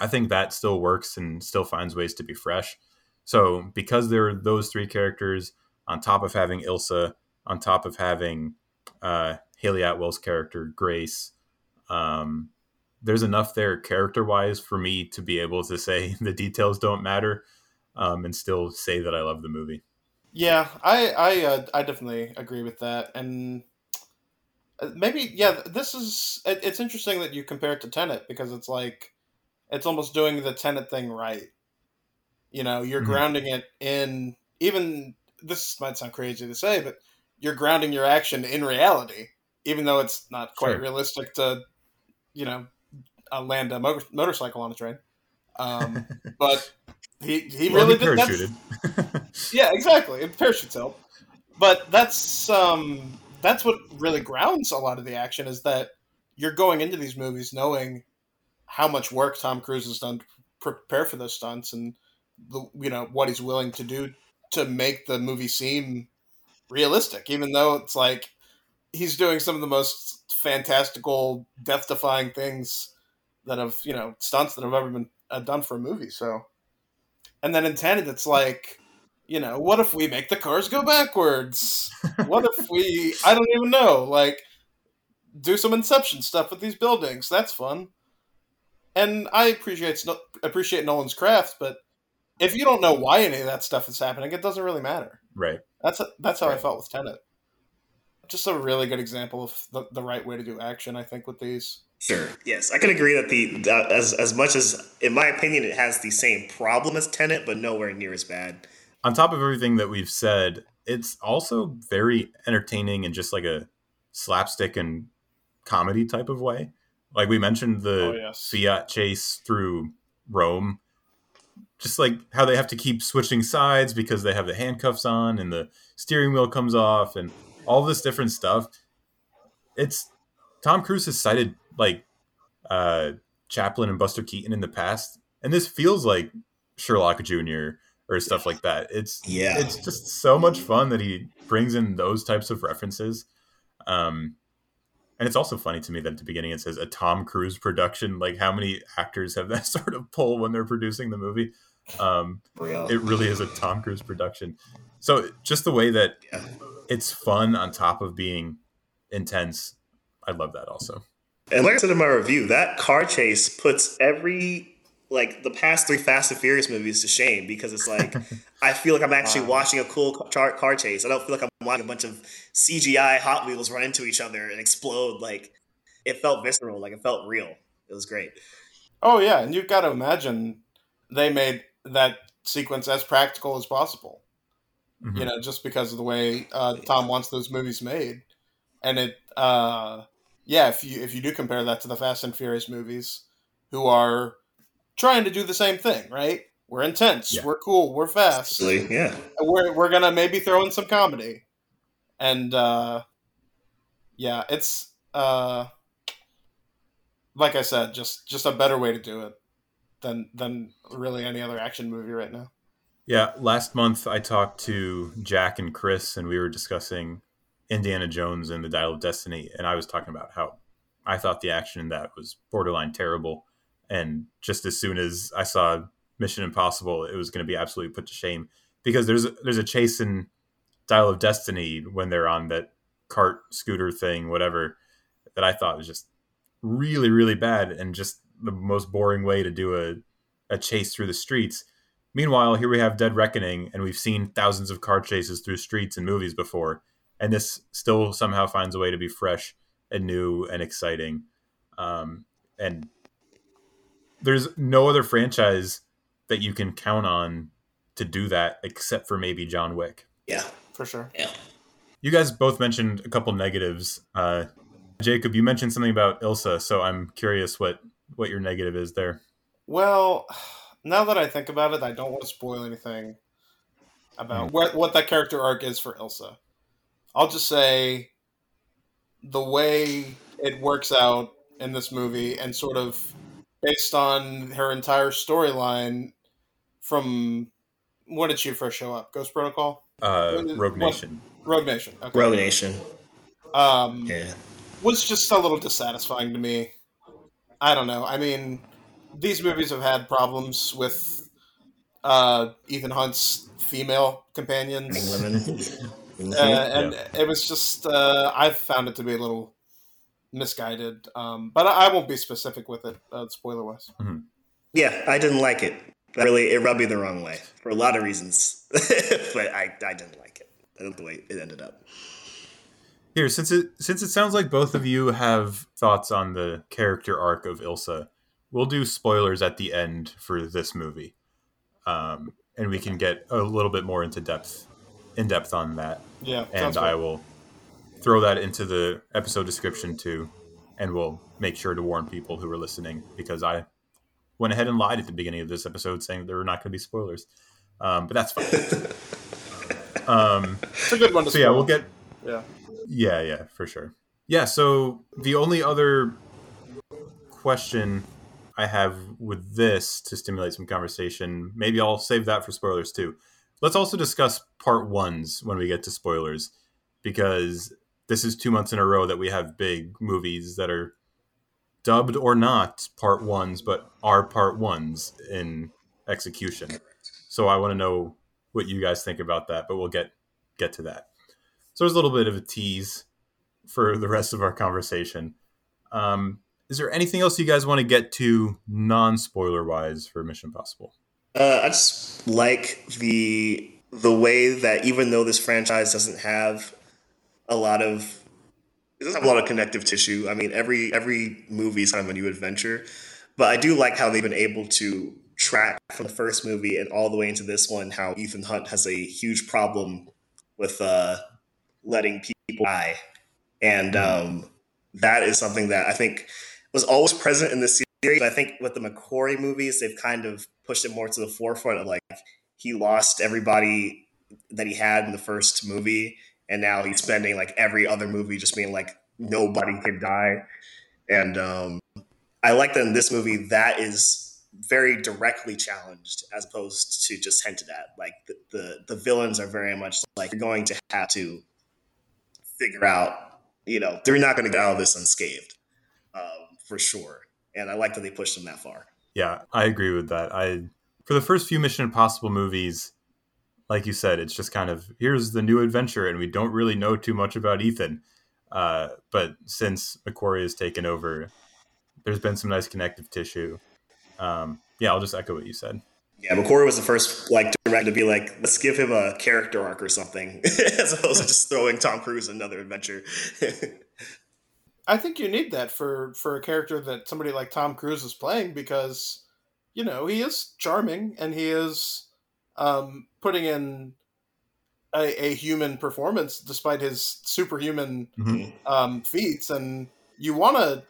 I think that still works and still finds ways to be fresh. So because there are those three characters, on top of having Ilsa, on top of having uh, Hayley Atwell's character Grace, um, there's enough there character wise for me to be able to say the details don't matter um, and still say that I love the movie. Yeah, I I uh, I definitely agree with that, and maybe yeah, this is it, it's interesting that you compare it to Tenet because it's like it's almost doing the Tenet thing right. You know, you're Mhm. grounding it in even this might sound crazy to say, but you're grounding your action in reality, even though it's not quite Sure. realistic to you know uh, land a motor- motorcycle on a train. Um, but he he Well, really he did. Parachuted. yeah, exactly. And parachutes help. But that's um that's what really grounds a lot of the action is that you're going into these movies knowing how much work Tom Cruise has done to prepare for those stunts and the, you know what he's willing to do to make the movie seem realistic, even though it's like he's doing some of the most fantastical, death-defying things that have you know stunts that have ever been uh, done for a movie. So, and then in Tenet, it's like, you know, what if we make the cars go backwards? what if we? I don't even know. Like, do some Inception stuff with these buildings. That's fun. And I appreciate appreciate Nolan's craft, but if you don't know why any of that stuff is happening, it doesn't really matter. Right. That's a, that's how Right. I felt with Tenet. Just a really good example of the, the right way to do action, I think, with these. Sure. Yes, I can agree that the that as as much as in my opinion it has the same problem as Tenet, but nowhere near as bad. On top of everything that we've said, it's also very entertaining in just like a slapstick and comedy type of way. Like we mentioned the Oh, yes. Fiat chase through Rome, just like how they have to keep switching sides because they have the handcuffs on and the steering wheel comes off and all this different stuff. It's Tom Cruise has cited like uh Chaplin and Buster Keaton in the past, and this feels like Sherlock Jr. or stuff like that. It's Yeah. it's just so much fun that he brings in those types of references. Um, and it's also funny to me that at the beginning it says a Tom Cruise production. Like, how many actors have that sort of pull when they're producing the movie? Um, Real. it really is a Tom Cruise production. So, just the way that Yeah. it's fun on top of being intense, I love that also. And like I said in my review, that car chase puts every like the past three Fast and Furious movies to shame because it's like I feel like I'm actually Wow. watching a cool car, car chase. I don't feel like I'm watching a bunch of CGI Hot Wheels run into each other and explode. Like it felt visceral, like it felt real. It was great. Oh yeah, and you've got to imagine they made that sequence as practical as possible. Mhm. You know, just because of the way uh, Tom wants those movies made, and it, uh, yeah, if you if you do compare that to the Fast and Furious movies, who are trying to do the same thing, right? We're intense, Yeah. we're cool, we're fast, Really, yeah. we're we're gonna maybe throw in some comedy, and uh, yeah, it's uh, like I said, just just a better way to do it than than really any other action movie right now. Yeah, last month I talked to Jack and Chris, and we were discussing Indiana Jones and the Dial of Destiny, and I was talking about how I thought the action in that was borderline terrible, and just as soon as I saw Mission Impossible, it was going to be absolutely put to shame because there's there's a chase in Dial of Destiny when they're on that cart scooter thing, whatever, that I thought was just really really bad and just the most boring way to do a a chase through the streets. Meanwhile, here we have Dead Reckoning, and we've seen thousands of car chases through streets and movies before, and this still somehow finds a way to be fresh and new and exciting. Um, and there's no other franchise that you can count on to do that except for maybe John Wick. Yeah. For sure. Yeah. You guys both mentioned a couple negatives. Uh, Jacob, you mentioned something about Ilsa, so I'm curious what what your negative is there. Well, now that I think about it, I don't want to spoil anything about what what that character arc is for Ilsa. I'll just say the way it works out in this movie and sort of based on her entire storyline from when did she first show up? Ghost Protocol? Uh, What- Rogue what- Nation. Rogue Nation. Okay. Rogue Nation. Um, Yeah. was just a little dissatisfying to me. I don't know. I mean, these movies have had problems with uh, Ethan Hunt's female companions, Women. uh, and it was just uh, I found it to be a little misguided. Um, but I, I won't be specific with it, uh, spoiler wise. Yeah, I didn't like it. That really, it rubbed me the wrong way for a lot of reasons. but I, I didn't like it. I don't the way it ended up. Here, since it since it sounds like both of you have thoughts on the character arc of Ilsa, we'll do spoilers at the end for this movie, um, and we can get a little bit more into depth, in depth on that. Yeah, And I will throw that into the episode description too, and we'll make sure to warn people who are listening because I went ahead and lied at the beginning of this episode saying there were not going to be spoilers, um, but that's fine. um, It's a good one to so yeah, we'll get Yeah. Yeah, yeah, for sure. Yeah, so the only other question I have with this to stimulate some conversation, maybe I'll save that for spoilers too. Let's also discuss part ones when we get to spoilers, because this is two months in a row that we have big movies that are dubbed or not part ones, but are part ones in execution. So I want to know what you guys think about that, but we'll get get to that. So there's a little bit of a tease for the rest of our conversation. Um, is there anything else you guys want to get to non spoiler wise for Mission Possible? Uh, I just like the the way that even though this franchise doesn't have a lot of it doesn't have a lot of connective tissue. I mean, every every movie is kind of a new adventure, but I do like how they've been able to track from the first movie and all the way into this one how Ethan Hunt has a huge problem with uh, letting people die, and um, that is something that I think was always present in the series. But I think with the McQuarrie movies, they've kind of pushed it more to the forefront of like he lost everybody that he had in the first movie, and now he's spending like every other movie just being like nobody can die, and um, I like that in this movie that is very directly challenged as opposed to just hinted at. Like the, the, the villains are very much like you're going to have to figure out, you know, they're not going to get out of this unscathed um, for sure. And I like that they pushed them that far. Yeah, I agree with that. I for the first few Mission Impossible movies, like you said, it's just kind of here's the new adventure, and we don't really know too much about Ethan. Uh, but since McQuarrie has taken over, there's been some nice connective tissue. Um, yeah, I'll just echo what you said. Yeah, McQuarrie was the first like director to be like, let's give him a character arc or something, as opposed to just throwing Tom Cruise another adventure. I think you need that for for a character that somebody like Tom Cruise is playing because you know he is charming and he is um, putting in a, a, human performance despite his superhuman mm-hmm. um, feats, and you want to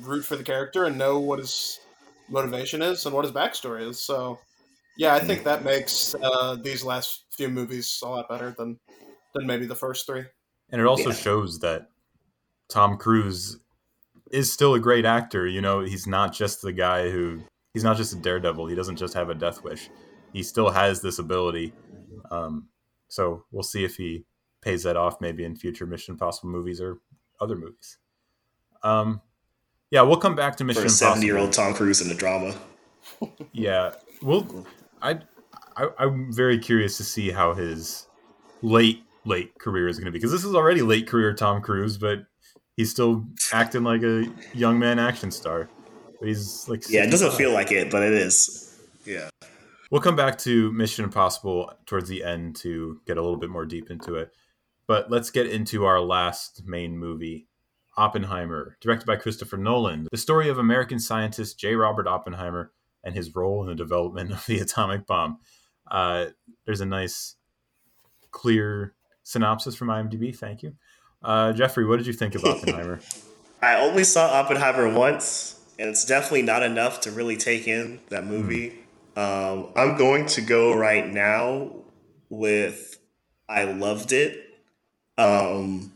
root for the character and know what his motivation is and what his backstory is. So, yeah, I think that makes uh, these last few movies a lot better than than maybe the first three. And it also yeah. shows that Tom Cruise is still a great actor. You know, he's not just the guy who he's not just a daredevil. He doesn't just have a death wish. He still has this ability. Um, so we'll see if he pays that off maybe in future Mission Impossible movies or other movies. Um, yeah, we'll come back to Mission For a seventy-year-old Tom Cruise in the drama. yeah, well, I, I I'm very curious to see how his late late career is going to be because this is already late career Tom Cruise, but he's still acting like a young man action star. But he's like yeah, it doesn't feel like it, but it is. Yeah. We'll come back to Mission Impossible towards the end to get a little bit more deep into it. But let's get into our last main movie, Oppenheimer, directed by Christopher Nolan. The story of American scientist J. Robert Oppenheimer and his role in the development of the atomic bomb. Uh, there's a nice, clear synopsis from IMDb. Thank you. Uh, Jeffery, what did you think of Oppenheimer? I only saw Oppenheimer once, and it's definitely not enough to really take in that movie. Mm. Um, I'm going to go right now with I loved it, um,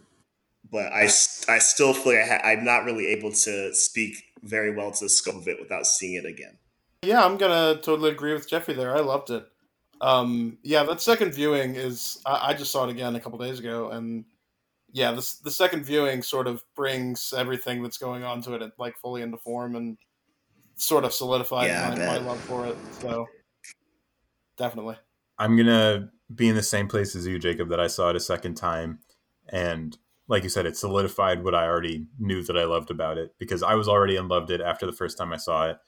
but I, I still feel like I ha- I'm not really able to speak very well to the scope of it without seeing it again. Yeah, I'm gonna totally agree with Jeffery there. I loved it. Um, yeah, that second viewing is I, I just saw it again a couple days ago, and yeah, this the second viewing sort of brings everything that's going on to it like fully into form and sort of solidified yeah, my, my love for it. So definitely. I'm gonna be in the same place as you, Jacob, that I saw it a second time. And like you said, it solidified what I already knew that I loved about it because I was already in loved it after the first time I saw it.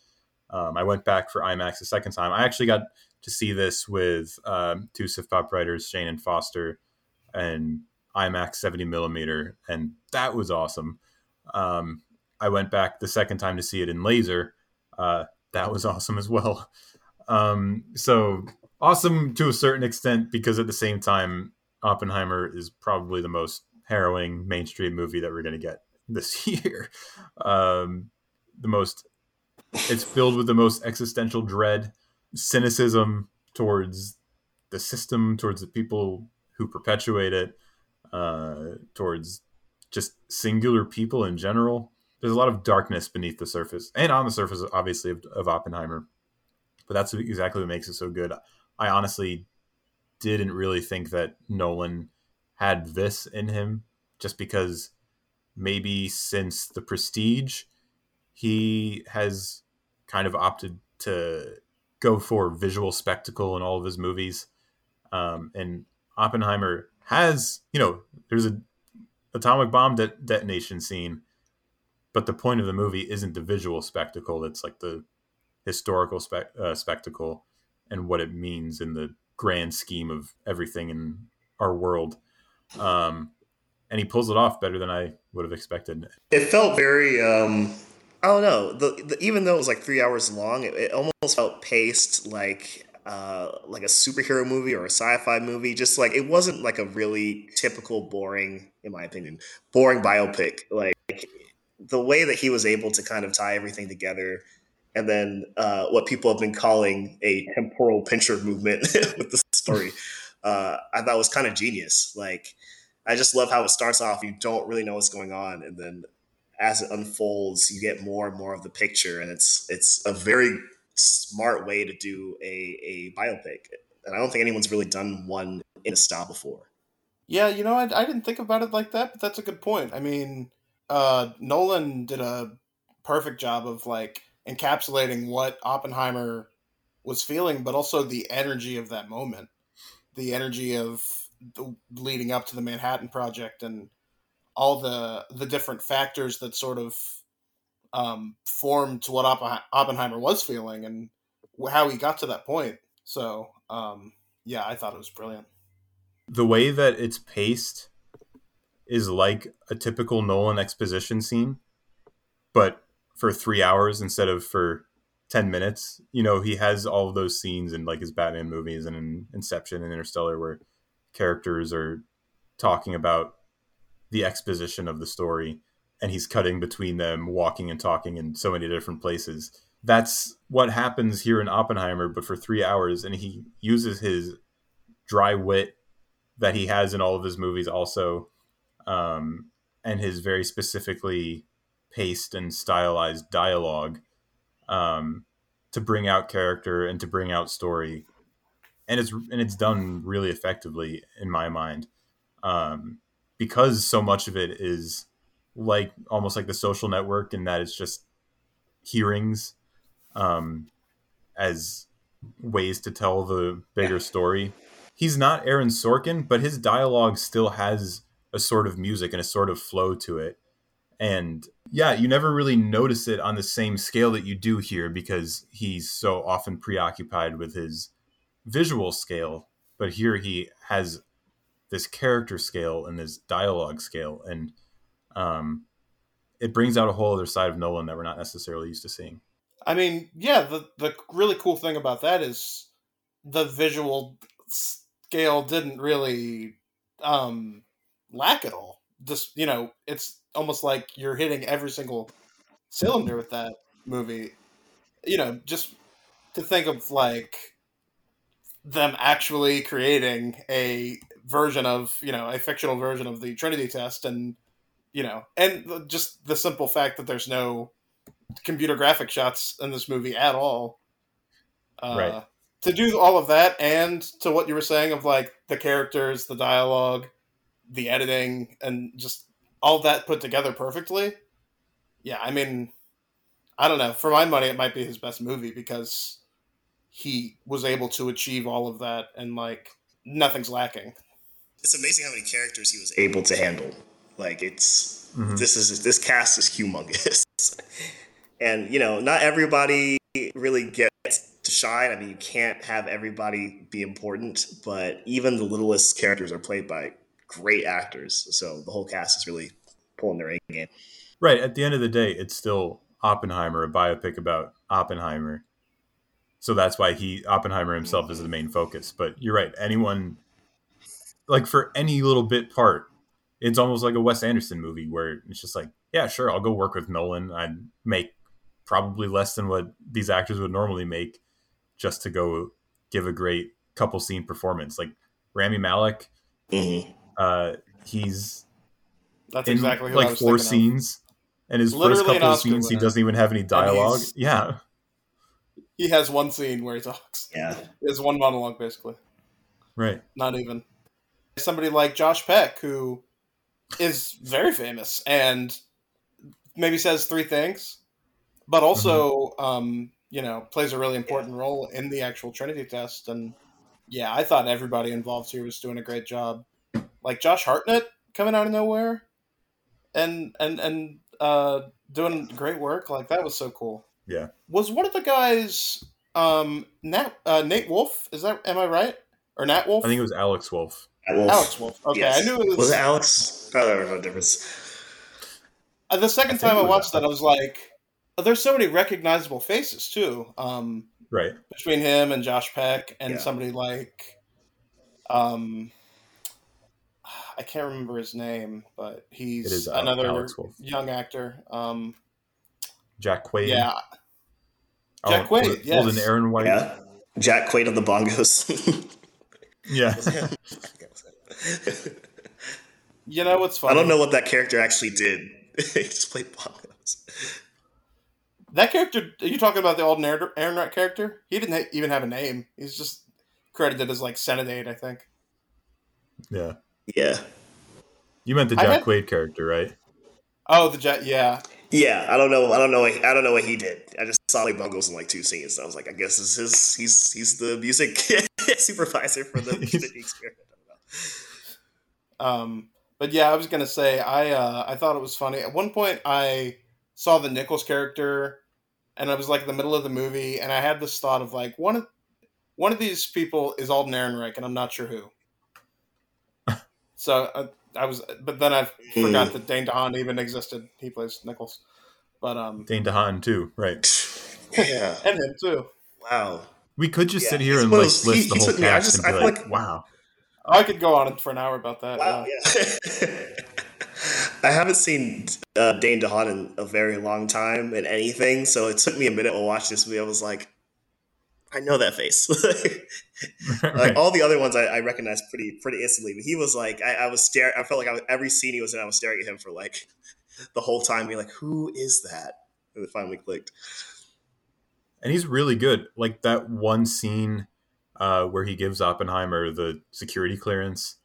Um, I went back for IMAX the second time. I actually got to see this with um, two SiftPop writers, Shane and Foster, and IMAX 70 millimeter, and that was awesome. Um, I went back the second time to see it in laser. Uh, that was awesome as well. Um, so awesome to a certain extent because at the same time, Oppenheimer is probably the most harrowing mainstream movie that we're going to get this year. Um, the most, it's filled with the most existential dread, cynicism towards the system, towards the people who perpetuate it uh, towards just singular people in general. There's a lot of darkness beneath the surface and on the surface, obviously, of, of Oppenheimer. But that's exactly what makes it so good. I honestly didn't really think that Nolan had this in him just because maybe since the prestige he has kind of opted to go for visual spectacle in all of his movies um, and oppenheimer has you know there's a atomic bomb de- detonation scene but the point of the movie isn't the visual spectacle it's like the historical spe- uh, spectacle and what it means in the grand scheme of everything in our world um, and he pulls it off better than I would have expected. It felt very, um, I don't know. The, the, even though it was like three hours long, it, it almost felt paced like uh, like a superhero movie or a sci-fi movie. Just like it wasn't like a really typical boring, in my opinion, boring biopic. Like the way that he was able to kind of tie everything together. And then uh, what people have been calling a temporal pincer movement with the story, uh, I thought was kind of genius. Like, I just love how it starts off. You don't really know what's going on, and then as it unfolds, you get more and more of the picture, and it's it's a very smart way to do a a biopic. And I don't think anyone's really done one in a style before. Yeah, you know, I, I didn't think about it like that, but that's a good point. I mean, uh, Nolan did a perfect job of like encapsulating what Oppenheimer was feeling, but also the energy of that moment, the energy of the, leading up to the Manhattan Project and all the the different factors that sort of um, formed what Oppenheimer was feeling and how he got to that point. So um, yeah, I thought it was brilliant. The way that it's paced is like a typical Nolan exposition scene, but for three hours instead of for 10 minutes. You know, he has all those scenes in like his Batman movies and in Inception and Interstellar where characters are talking about the exposition of the story and he's cutting between them walking and talking in so many different places that's what happens here in oppenheimer but for three hours and he uses his dry wit that he has in all of his movies also um, and his very specifically paced and stylized dialogue um, to bring out character and to bring out story. And it's and it's done really effectively in my mind um, because so much of it is like almost like the social network and that it's just hearings um, as ways to tell the bigger story. He's not aaron sorkin but his dialogue still has a sort of music and a sort of flow to it. And yeah you never really notice it on the same scale that you do here because he's so often preoccupied with his visual scale, but here he has this character scale and this dialogue scale, and um, it brings out a whole other side of Nolan that we're not necessarily used to seeing. I mean, yeah, the the really cool thing about that is the visual scale didn't really um, lack at all. Just you know, it's almost like you're hitting every single cylinder with that movie. You know, just to think of like them actually creating a version of you know a fictional version of the Trinity test, and you know, and just the simple fact that there's no computer graphic shots in this movie at all. Uh, right. To do all of that, and to what you were saying of like the characters, the dialogue, the editing, and just all that put together perfectly. Yeah, I mean, I don't know. For my money, it might be his best movie because he was able to achieve all of that and like nothing's lacking. It's amazing how many characters he was able to handle. Like it's mm-hmm. this is this cast is humongous. and you know, not everybody really gets to shine. I mean, you can't have everybody be important, but even the littlest characters are played by great actors. So the whole cast is really pulling their A game. Right. At the end of the day, it's still Oppenheimer, a biopic about Oppenheimer so that's why he Oppenheimer himself is the main focus. But you're right. Anyone like for any little bit part, it's almost like a Wes Anderson movie where it's just like, yeah, sure, I'll go work with Nolan. I'd make probably less than what these actors would normally make just to go give a great couple scene performance. Like Rami Malek, mm-hmm. Uh, he's That's in exactly who I like was four thinking of. scenes, and his Literally first couple of Oscar scenes he doesn't even have any dialogue. Yeah, He has one scene where he talks. Yeah. It's one monologue basically. right. Not even. Somebody like Josh Peck, who is very famous and maybe says three things, but also, um, you know, plays a really important role in the actual Trinity test. And yeah, I thought everybody involved here was doing a great job. Like Josh Hartnett coming out of nowhere and and and uh, doing great work. Like that was so cool. Yeah. Was one of the guys um, Nat uh, Nate Wolf? Is that am I right? Or Nat Wolf? I think it was Alex Wolff. Wolf. Alex Wolff. Okay, Yes. I knew it was. Was it Alex? Oh, there was no difference. uh, the second I time I watched that, I was like, oh, "There's so many recognizable faces too." Um, Right. between him and Josh Peck, and Yeah. somebody like, um, I can't remember his name, but he's It is, uh, another young actor. Um, Jack Quaid. yeah, Oh, Jack Quaid, Alden- Alden. Aaron White. Yeah. Jack Quaid on the bongos. Yeah. you know what's funny? I don't know what that character actually did. he just played bongos. that character. Are you talking about the old Aaron Ehrenreich character? He didn't ha- even have a name. He's just credited as like Senate Aid, I think. yeah. Yeah. You meant the Jack had- Quaid character, right? Oh, the jet. Yeah, Yeah, I don't know. I don't know. What, I don't know what he did. I just saw like bongos in like two scenes. So I was like, I guess this is his. He's he's the music supervisor for the He's- experiment. I don't know. Um, but yeah, I was gonna say I uh, I thought it was funny. At one point, I saw the Nichols character, and I was like in the middle of the movie, and I had this thought of like one of one of these people is Alden Ehrenreich, and I'm not sure who. So I, I was, but then I forgot that Dane DeHaan even existed. He plays Nichols, but um, Dane DeHaan too, right? Yeah. and him too. Wow. We could just Yeah, sit here and like those- list he- the he whole took me- I cast just- and be feel like, like- wow. I could go on for an hour about that. Wow. yeah. Yeah. I haven't seen uh, Dane DeHaan in a very long time in anything, so it took me a minute to watch this movie. I was like, I know that face. like all the other ones, I, I recognized pretty pretty instantly. But he was like, I, I was staring. I felt like I was, every scene he was in, I was staring at him for like the whole time, being like, "Who is that?" And it finally clicked. and he's really good. Like that one scene uh, where he gives Oppenheimer the security clearance.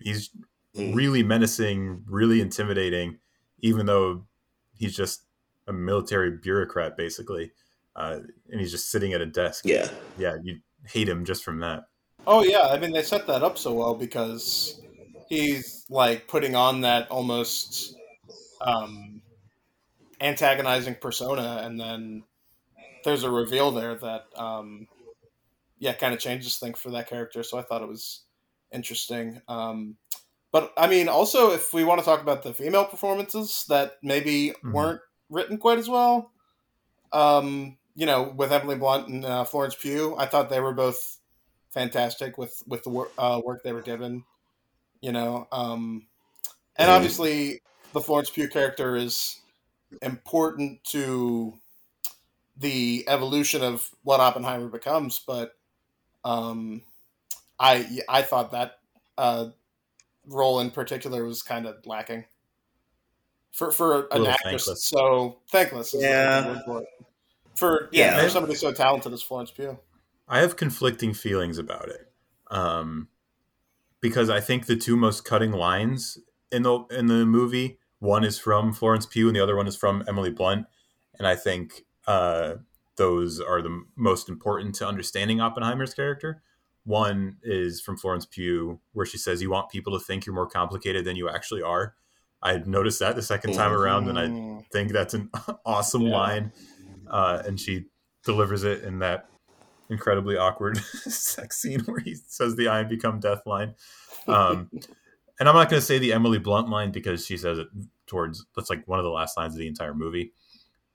He's Mm. really menacing, really intimidating, even though he's just a military bureaucrat, basically, uh, and he's just sitting at a desk. Yeah, yeah, you hate him just from that. Oh yeah, I mean they set that up so well because he's like putting on that almost um, antagonizing persona, and then there's a reveal there that um, yeah kind of changes things for that character. So I thought it was interesting. Um, but I mean, also if we want to talk about the female performances that maybe Mhm. weren't written quite as well, um, you know, with Emily Blunt and uh, Florence Pugh, I thought they were both fantastic with with the wor- uh, work they were given. You know, um, and obviously the Florence Pugh character is important to the evolution of what Oppenheimer becomes. But um, I I thought that uh, role in particular was kind of lacking for for an actress thankless. so thankless. Yeah. The word for yeah, Yeah. for somebody so talented as Florence Pugh. I have conflicting feelings about it, um, because I think the two most cutting lines in the in the movie one is from Florence Pugh and the other one is from Emily Blunt, and I think uh, those are the most important to understanding Oppenheimer's character. One is from Florence Pugh, where she says, "You want people to think you're more complicated than you actually are." I noticed that the second time around, and I Mm. think that's an awesome Yeah. line, uh, and she delivers it in that incredibly awkward sex scene where he says the "I am become death" line. Um, and I'm not going to say the Emily Blunt line because she says it towards that's like one of the last lines of the entire movie.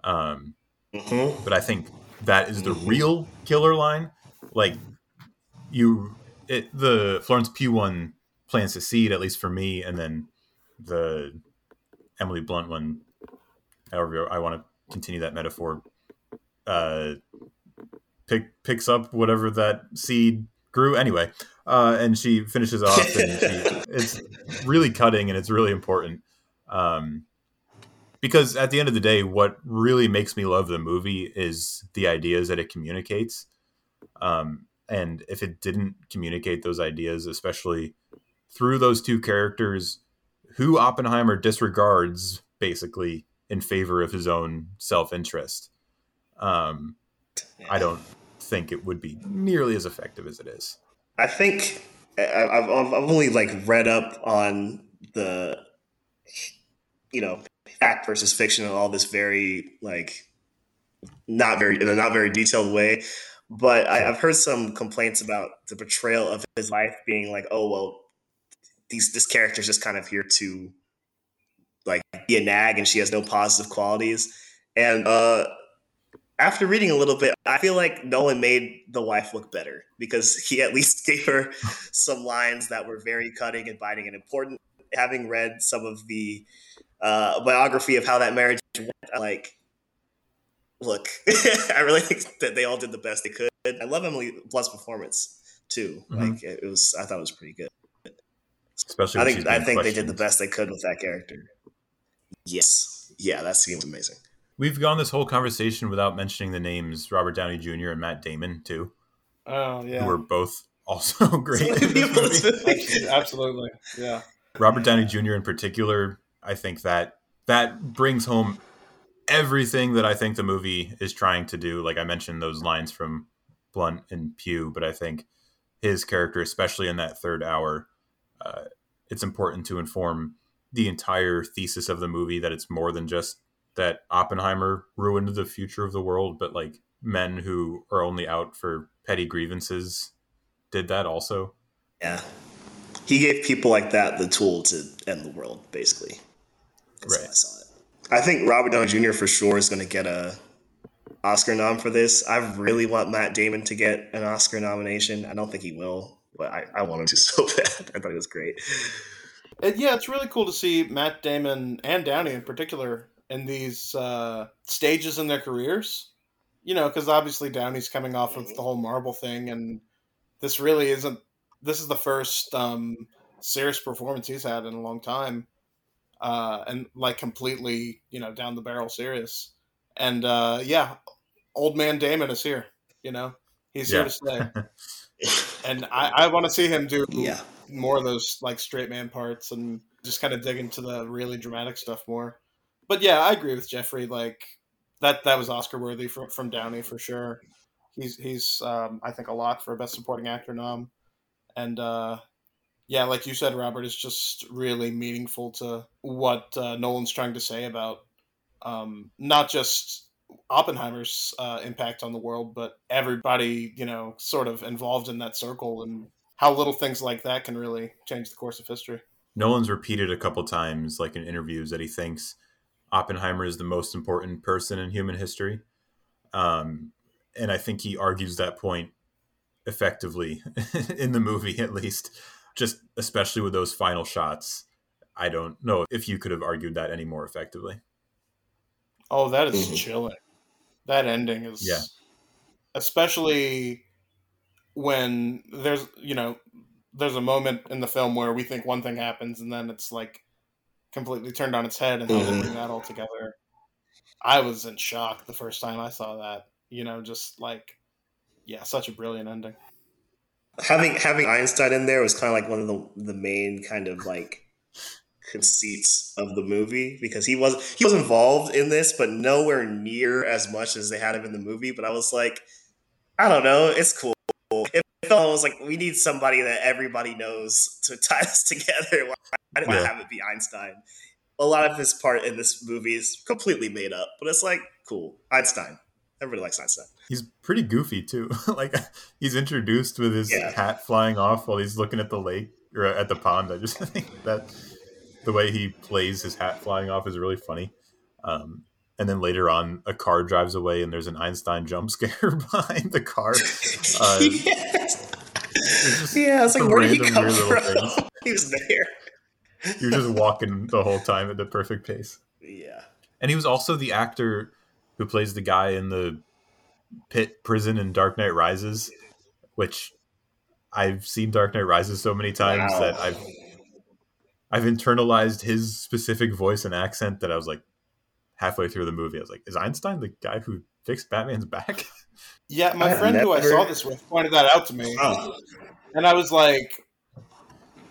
Um, Mhm. but I think that is the real killer line. Like you, it, the Florence Pugh one plants a seed, at least for me, and then the Emily Blunt one, however I want to continue that metaphor, uh, pick picks up whatever that seed grew anyway, uh, and she finishes off, and she, it's really cutting and it's really important. Um, because at the end of the day, what really makes me love the movie is the ideas that it communicates. Um, and if it didn't communicate those ideas, especially through those two characters who Oppenheimer disregards basically in favor of his own self interest, um, I don't think it would be nearly as effective as it is. I think I've, I've only like read up on the, you know, fact versus fiction and all this very like not very in a not very detailed way. But I, I've heard some complaints about the portrayal of his life being like, oh well, these this character's just kind of here to like be a nag and she has no positive qualities. And uh after reading a little bit, I feel like Nolan made the wife look better because he at least gave her some lines that were very cutting and biting and important. Having read some of the uh, biography of how that marriage went, I'm like, look, I really think that they all did the best they could. I love Emily Blunt's performance too. Mhm. Like it was, I thought it was pretty good. Especially I think I think they did the best they could with that character. Yes, yeah, that scene was amazing. We've gone this whole conversation without mentioning the names Robert Downey Jr. and Matt Damon too, Oh yeah, who were both also great. in this People in this movie. movie. Absolutely, absolutely. Yeah. Robert Downey Jr. in particular, I think that that brings home everything that I think the movie is trying to do. Like I mentioned those lines from Blunt and Pugh, but I think his character, especially in that third hour, uh, it's important to inform the entire thesis of the movie that it's more than just that Oppenheimer ruined the future of the world, but like men who are only out for petty grievances did that also. Yeah. He gave people like that the tool to end the world, basically. That's Right. I saw it. I think Robert Downey Jr. for sure is going to get a Oscar nom for this. I really want Matt Damon to get an Oscar nomination. I don't think he will, but I, I want him to so bad. I thought it was great. And yeah, it's really cool to see Matt Damon and Downey in particular in these uh, stages in their careers. You know, because obviously Downey's coming off of the whole Marvel thing, and this really isn't. This is the first um, serious performance he's had in a long time, uh, and like completely, you know, down the barrel serious. And uh, yeah, old man Damon is here. You know, he's here to stay, and I, I want to see him do Yeah. more of those like straight man parts and just kind of dig into the really dramatic stuff more. But yeah, I agree with Jeffery. Like that that was Oscar worthy from from Downey for sure. He's he's um, I think a lot for a best supporting actor nom, and uh, yeah, like you said, Robert, is just really meaningful to what uh, Nolan's trying to say about um, not just Oppenheimer's uh, impact on the world, but everybody you know sort of involved in that circle and how little things like that can really change the course of history. Nolan's repeated a couple times, like in interviews, that he thinks Oppenheimer is the most important person in human history. Um, and I think he argues that point effectively in the movie, at least, just especially with those final shots. I don't know if you could have argued that any more effectively. Oh, that is Mhm. chilling. That ending is Yeah. especially when there's you know there's a moment in the film where we think one thing happens and then it's like completely turned on its head and how they bring mm-hmm. that all together. I was in shock the first time I saw that. You know, just like yeah, such a brilliant ending. having having Einstein in there was kind of like one of the the main kind of like conceits of the movie because he was he was involved in this, but nowhere near as much as they had him in the movie. But I was like, I don't know, it's cool. It felt almost like we need somebody that everybody knows to tie this together. Why, why Yeah. have it be Einstein? A lot of his part in this movie is completely made up, but it's like cool. Einstein. Everybody likes Einstein. He's pretty goofy too. like he's introduced with his Yeah. hat flying off while he's looking at the lake or at the pond. I just think that the way he plays his hat flying off is really funny. Um, and then later on, a car drives away and there's an Einstein jump scare behind the car. Uh, yes. Just Yeah, it's like where did he come weird little from? he was there. You're just walking the whole time at the perfect pace. Yeah. And he was also the actor who plays the guy in the pit prison in Dark Knight Rises, which I've seen Dark Knight Rises so many times Wow. that I've I've internalized his specific voice and accent that I was like halfway through the movie, I was like, is Einstein the guy who fixed Batman's back? Yeah, my I friend who I saw this with pointed that out to me, Oh, and I was like,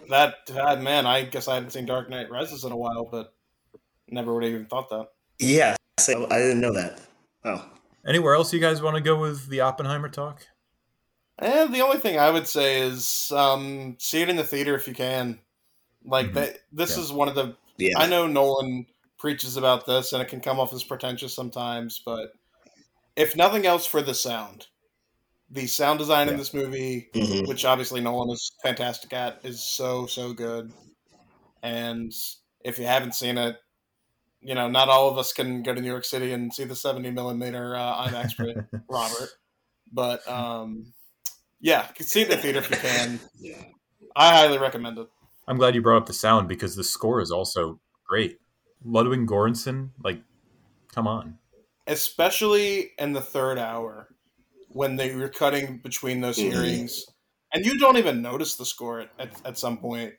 "That uh, man, I guess I haven't seen Dark Knight Rises in a while, but never would have even thought that." yeah. So I didn't know that. Oh, Anywhere else you guys want to go with the Oppenheimer talk? And the only thing I would say is um, see it in the theater if you can. Like Mhm. that, this Yeah. is one of the. yeah. I know Nolan preaches about this, and it can come off as pretentious sometimes, but if nothing else, for the sound, the sound design in this movie, Mhm. which obviously Nolan is fantastic at, is so so good. And if you haven't seen it, you know, not all of us can go to New York City and see the seventy millimeter uh, IMAX print, Robert. But um, yeah, see it in the theater if you can. I highly recommend it. I'm glad you brought up the sound because the score is also great. Ludwig Göransson, like, come on. especially in the third hour when they were cutting between those Mhm. hearings and you don't even notice the score at, at, at some point.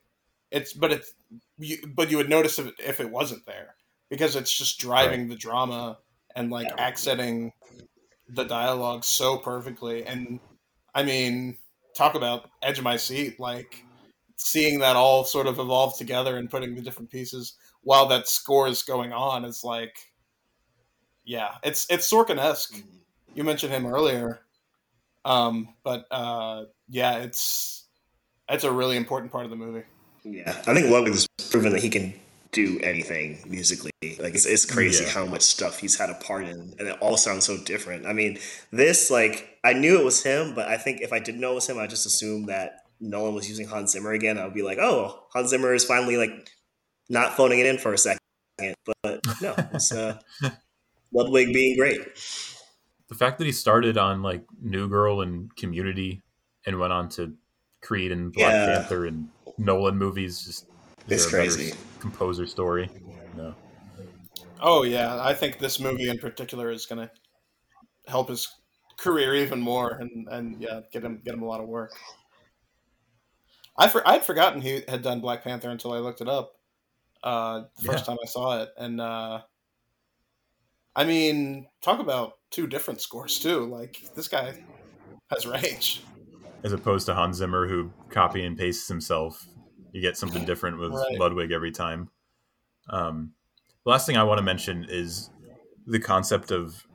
It's but it's you, but you would notice if, if it wasn't there because it's just driving the drama and like accenting the dialogue so perfectly. And i mean talk about edge of my seat like seeing that all sort of evolve together and putting the different pieces while that score is going on is like yeah, it's it's Sorkin-esque. You mentioned him earlier, um, but uh, yeah, it's it's a really important part of the movie. Yeah, I think Ludwig's proven that he can do anything musically. Like it's, it's crazy Yeah. how much stuff he's had a part in, and it all sounds so different. I mean, this like I knew it was him, but I think if I didn't know it was him, I just assumed that Nolan was using Hans Zimmer again. I would be like, oh, Hans Zimmer is finally like not phoning it in for a second. But no, it's uh, Ludwig being great. The fact that he started on like New Girl and Community and went on to Creed and Black Yeah. Panther and Nolan movies just is It's there a better crazy. composer story. No. Oh yeah, I think this movie in particular is going to help his career even more, and and yeah, get him get him a lot of work. I for, I'd forgotten he had done Black Panther until I looked it up. Uh, the first time I saw it, and uh, I mean, talk about two different scores too. Like this guy has range. As opposed to Hans Zimmer who copy and pastes himself. You get something different with Right. Ludwig every time. Um, the last thing I want to mention is the concept of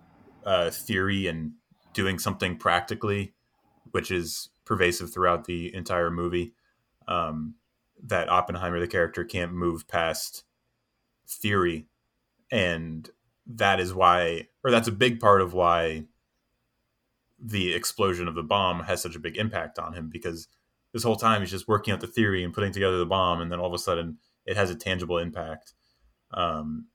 uh, theory and doing something practically, which is pervasive throughout the entire movie. Um, that Oppenheimer, the character, can't move past theory. And that is why, or that's a big part of why the explosion of the bomb has such a big impact on him because this whole time he's just working out the theory and putting together the bomb, and then all of a sudden it has a tangible impact. Um,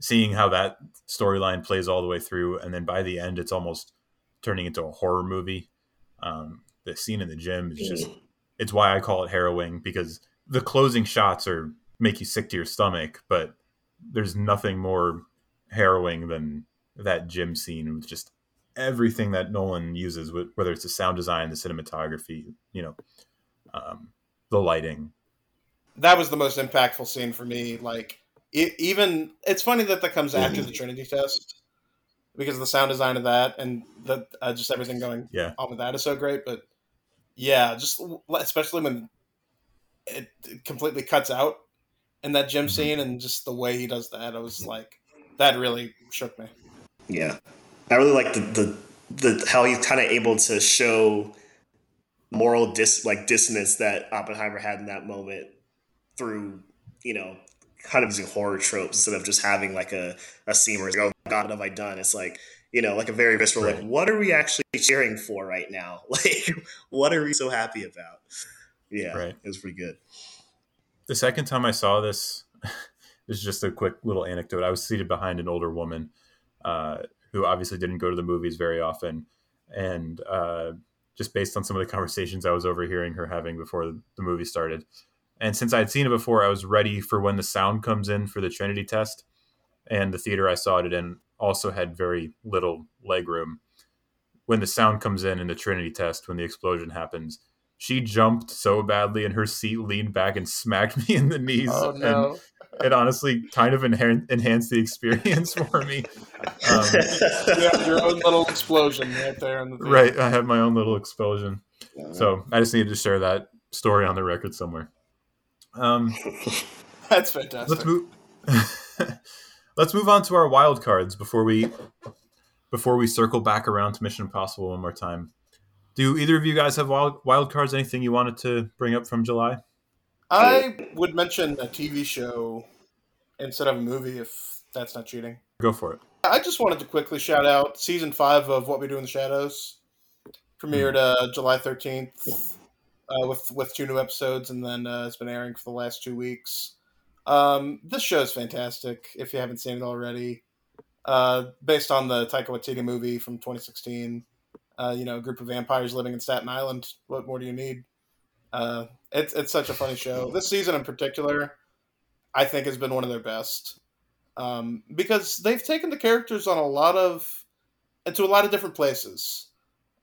seeing how that storyline plays all the way through, and then by the end, it's almost turning into a horror movie. Um, the scene in the gym is just it's why I call it harrowing because the closing shots are make you sick to your stomach, but there's nothing more harrowing than that gym scene with just everything that Nolan uses, whether it's the sound design, the cinematography, you know, um, the lighting. that was the most impactful scene for me. Like, e even it's funny that that comes after the Trinity test because of the sound design of that and the uh, just everything going Yeah. on with that is so great. But yeah, just especially when it, it completely cuts out in that gym Mhm. scene and just the way he does that, I was like, that really shook me. Yeah, I really like the the, the how he's kind of able to show moral dis like dissonance that Oppenheimer had in that moment through you know kind of using horror tropes instead of just having like a a scene where it's like, oh God, what have I done? It's like you know like a very visceral like what are we actually cheering for right now? Like what are we so happy about? Yeah, Right. it was pretty good. The second time I saw this, this is just a quick little anecdote. I was seated behind an older woman uh, who obviously didn't go to the movies very often, and uh, just based on some of the conversations I was overhearing her having before the movie started, and since I'd seen it before, I was ready for when the sound comes in for the Trinity test, and the theater I saw it in also had very little leg room. When the sound comes in in the Trinity test, when the explosion happens, she jumped so badly and her seat leaned back and smacked me in the knees. Oh no! And it honestly kind of enhan- enhanced the experience for me. Um, you have your own little explosion right there in the theater. right, I had my own little explosion. So I just needed to share that story on the record somewhere. Um, That's fantastic. let's move. let's move on to our wild cards before we before we circle back around to Mission Impossible one more time. Do either of you guys have wild, wild cards? Anything you wanted to bring up from July? I would mention a TV show instead of a movie if that's not cheating. Go for it. I just wanted to quickly shout out season five of What We Do in the Shadows. Premiered uh, July thirteenth uh, with with two new episodes, and then uh, it's been airing for the last two weeks. Um, this show is fantastic. If you haven't seen it already, uh, based on the Taika Waititi movie from 2016. Uh, you know, a group of vampires living in Staten Island. What more do you need? Uh, it's it's such a funny show. This season in particular, I think has been one of their best um, because they've taken the characters on a lot of into a lot of different places.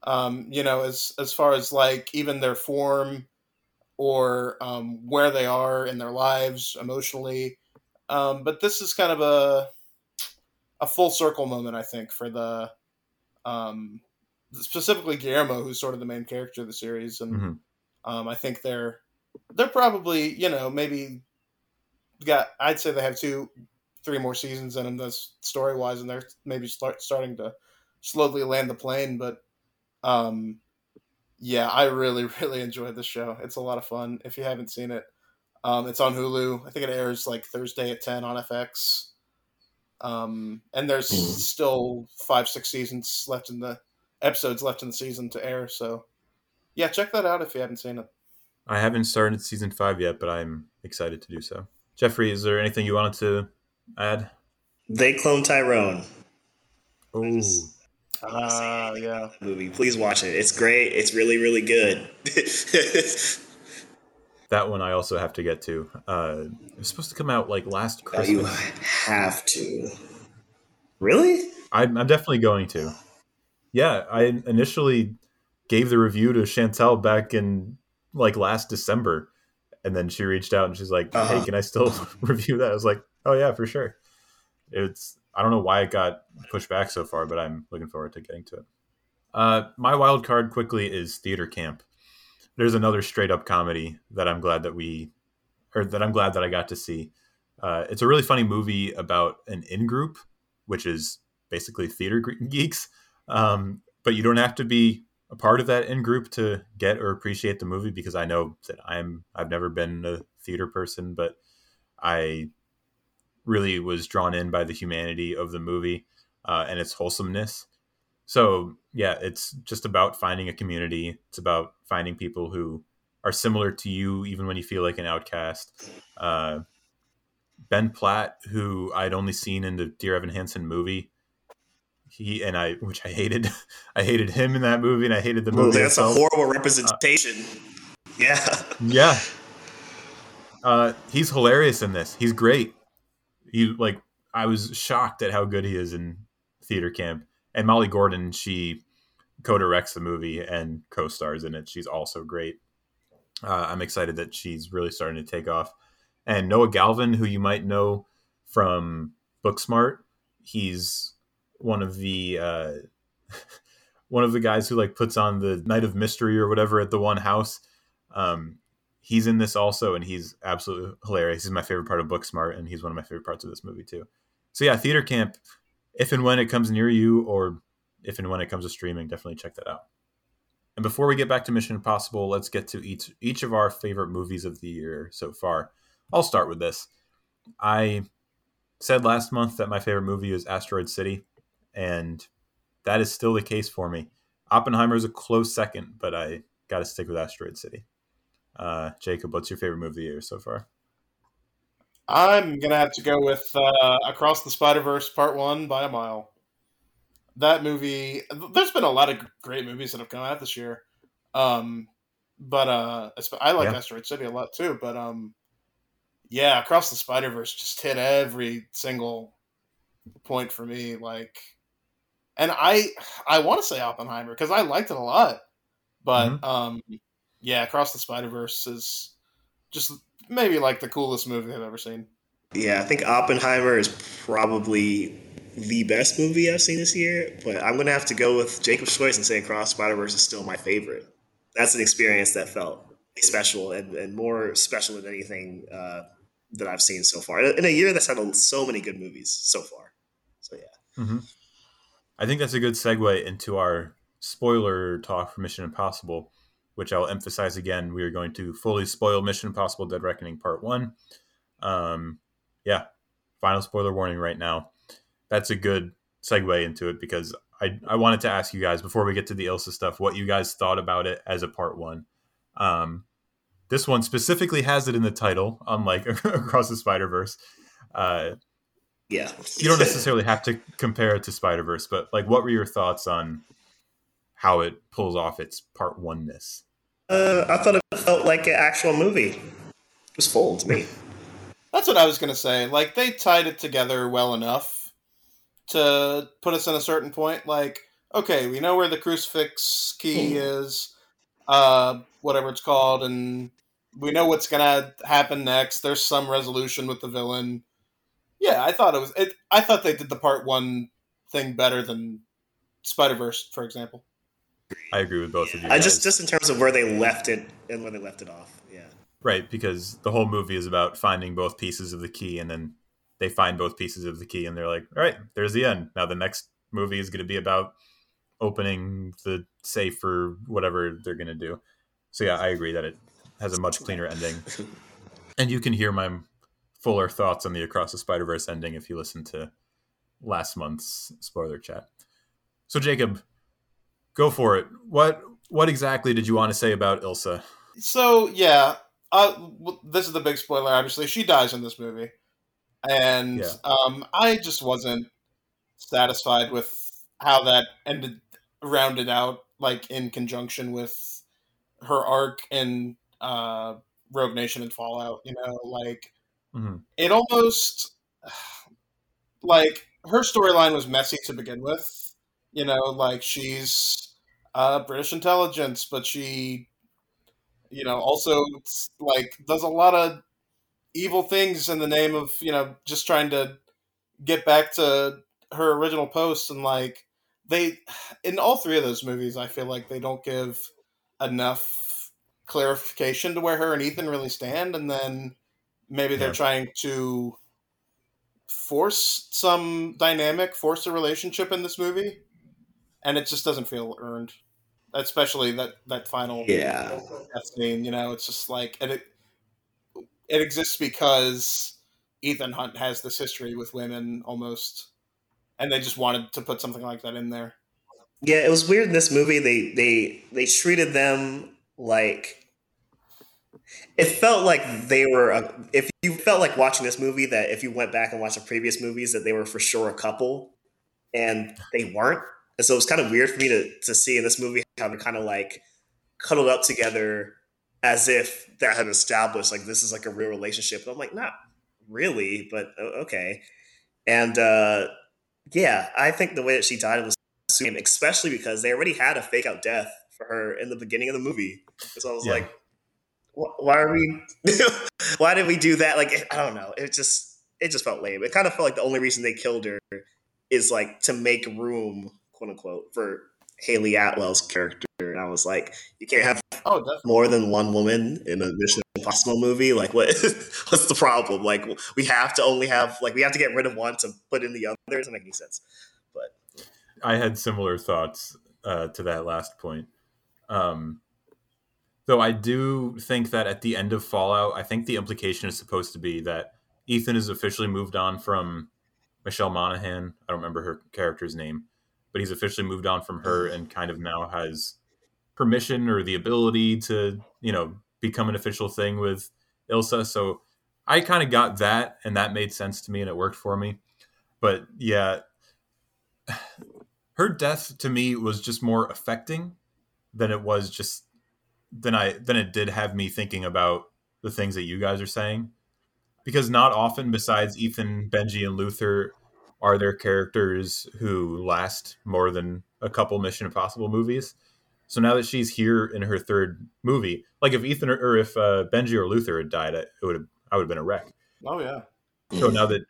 Um, you know, as as far as like even their form or um, where they are in their lives emotionally. Um, but this is kind of a a full circle moment, I think, for the um, specifically Guillermo, who's sort of the main character of the series, and Mhm. Um, I think they're they're probably you know maybe got I'd say they have two three more seasons in them that's story wise and they're maybe start starting to slowly land the plane but um yeah I really really enjoyed the show. It's a lot of fun if you haven't seen it. Um it's on Hulu. I think it airs like Thursday at 10 on FX um and there's Mhm. still five six seasons left in the episodes left in the season to air so yeah check that out if you haven't seen it I haven't started season five yet, but I'm excited to do so. Jeffery, is there anything you wanted to add? They Cloned Tyrone. Oh, Ah, yeah. Movie. Please watch it. It's great. It's really, really good. that one I also have to get to. Uh, it was supposed to come out like last Oh, you have to. Really? I'm, I'm definitely going to. Yeah, I initially gave the review to Chantel back in like last December, and then she reached out and she's like, Uh-huh. "Hey, can I still review that?" I was like, "Oh yeah, for sure." It's I don't know why it got pushed back so far, but I'm looking forward to getting to it. Uh, my wild card quickly is theater camp. There's another straight up comedy that I'm glad that we, or that I'm glad that I got to see. Uh, it's a really funny movie about an in group, which is basically theater geeks. Um, but you don't have to be a part of that in group to get or appreciate the movie because I know that I'm I've never been a theater person, but I really was drawn in by the humanity of the movie uh, and its wholesomeness. So yeah, it's just about finding a community. It's about finding people who are similar to you, even when you feel like an outcast. Uh, ben Platt, who I'd only seen in the Dear Evan Hansen movie, he and I, which I hated, I hated him in that movie, and I hated the Well, movie. that's a horrible representation. yeah. Yeah. Uh, he's hilarious in this. He's great. He like I was shocked at how good he is in theater camp. And Molly Gordon, she co-directs the movie and co-stars in it. She's also great. Uh, I'm excited that she's really starting to take off. And Noah Galvin, who you might know from Booksmart, he's one of the uh, one of the guys who like puts on the Night of Mystery or whatever at the one house. Um, he's in this also, and he's absolutely hilarious. He's my favorite part of Booksmart, and he's one of my favorite parts of this movie too. So yeah, theater camp. If and when it comes near you, or if and when it comes to streaming, definitely check that out. And before we get back to Mission Impossible, let's get to each each of our favorite movies of the year so far. I'll start with this. I said last month that my favorite movie is Asteroid City, and that is still the case for me. Oppenheimer is a close second, but I got to stick with Asteroid City. Uh, Jacob, what's your favorite movie of the year so far? I'm gonna have to go with uh, Across the Spider Verse Part One by a mile. That movie. There's been a lot of great movies that have come out this year, um, but uh, I like Yeah. Asteroid City a lot too. But um, yeah, Across the Spider Verse just hit every single point for me. Like, and I I want to say Oppenheimer because I liked it a lot, but um, yeah, Across the Spider Verse is just maybe like the coolest movie I've ever seen. Yeah, I think Oppenheimer is probably the best movie I've seen this year, but I'm gonna have to go with Jacob's choice and say Across Spider Verse is still my favorite. That's an experience that felt special and, and more special than anything uh, that I've seen so far in a year that's had so many good movies so far. So yeah, mm-hmm. I think that's a good segue into our spoiler talk for Mission Impossible, which I'll emphasize again. We are going to fully spoil Mission Impossible: Dead Reckoning Part One. Um, yeah, final spoiler warning right now that's a good segue into it because I, I wanted to ask you guys before we get to the Ilsa stuff what you guys thought about it as a part one. Um, this one specifically has it in the title, unlike Across the Spider Verse. Uh, yeah, you don't necessarily have to compare it to Spider Verse, but like, what were your thoughts on how it pulls off its part oneness? Uh, I thought it felt like an actual movie. It was full to me. That's what I was gonna say. Like they tied it together well enough to put us in a certain point. Like, okay, we know where the crucifix key is, uh, whatever it's called, and we know what's gonna happen next. There's some resolution with the villain. Yeah, I thought it was. It, I thought they did the part one thing better than Spider Verse, for example. I agree with both of you. I just just in terms of where they left it and where they left it off. Yeah. Right, because the whole movie is about finding both pieces of the key and then they find both pieces of the key and they're like, all right, there's the end. Now the next movie is going to be about opening the safe or whatever they're going to do. So yeah, I agree that it has a much cleaner ending. And you can hear my fuller thoughts on the Across the Spider Verse ending if you listen to last month's spoiler chat. So Jacob, go for it. What what exactly did you want to say about Ilsa? So yeah, uh, this is the big spoiler. Obviously, she dies in this movie and yeah. um, I just wasn't satisfied with how that ended, rounded out, like in conjunction with her arc in uh, Rogue Nation and Fallout. You know, like mm-hmm. it almost like her storyline was messy to begin with. You know, like she's uh, British intelligence, but she, you know, also like does a lot of evil things in the name of you know just trying to get back to her original post and like they in all three of those movies i feel like they don't give enough clarification to where her and ethan really stand and then maybe they're trying to force some dynamic force a relationship in this movie and it just doesn't feel earned especially that that final yeah scene you know it's just like and it it exists because Ethan Hunt has this history with women almost, and they just wanted to put something like that in there. Yeah, it was weird in this movie. They they they treated them like it felt like they were. A, if you felt like watching this movie, that if you went back and watched the previous movies, that they were for sure a couple, and they weren't. And so it was kind of weird for me to to see in this movie how they're kind of like cuddled up together as if that had established like this is like a real relationship. And I'm like, not really, but okay. And uh, yeah, I think the way that she died was especially because they already had a fake out death for her in the beginning of the movie. So I was yeah. like, why are we? why did we do that? Like, I don't know. It just it just felt lame. It kind of felt like the only reason they killed her is like to make room, quote unquote, for hayley Atwell's character. And I was like, you can't have oh, more than one woman in a Mission Impossible movie. Like, what? what's the problem? Like, we have to only have like we have to get rid of one to put in the other. It doesn't make any sense. But I had similar thoughts uh, to that last point. Um, though I do think that at the end of Fallout, I think the implication is supposed to be that Ethan is officially moved on from Michelle Monaghan. I don't remember her character's name but he's officially moved on from her and kind of now has permission or the ability to, you know, become an official thing with Ilsa. So I kind of got that and that made sense to me and it worked for me. But yeah, her death to me was just more affecting than it was just than I than it did have me thinking about the things that you guys are saying. Because not often besides Ethan, Benji, and Luther are there characters who last more than a couple Mission Impossible movies? So now that she's here in her third movie, like if Ethan or, or if uh, Benji or Luther had died, it would have I would have been a wreck. Oh yeah. So now that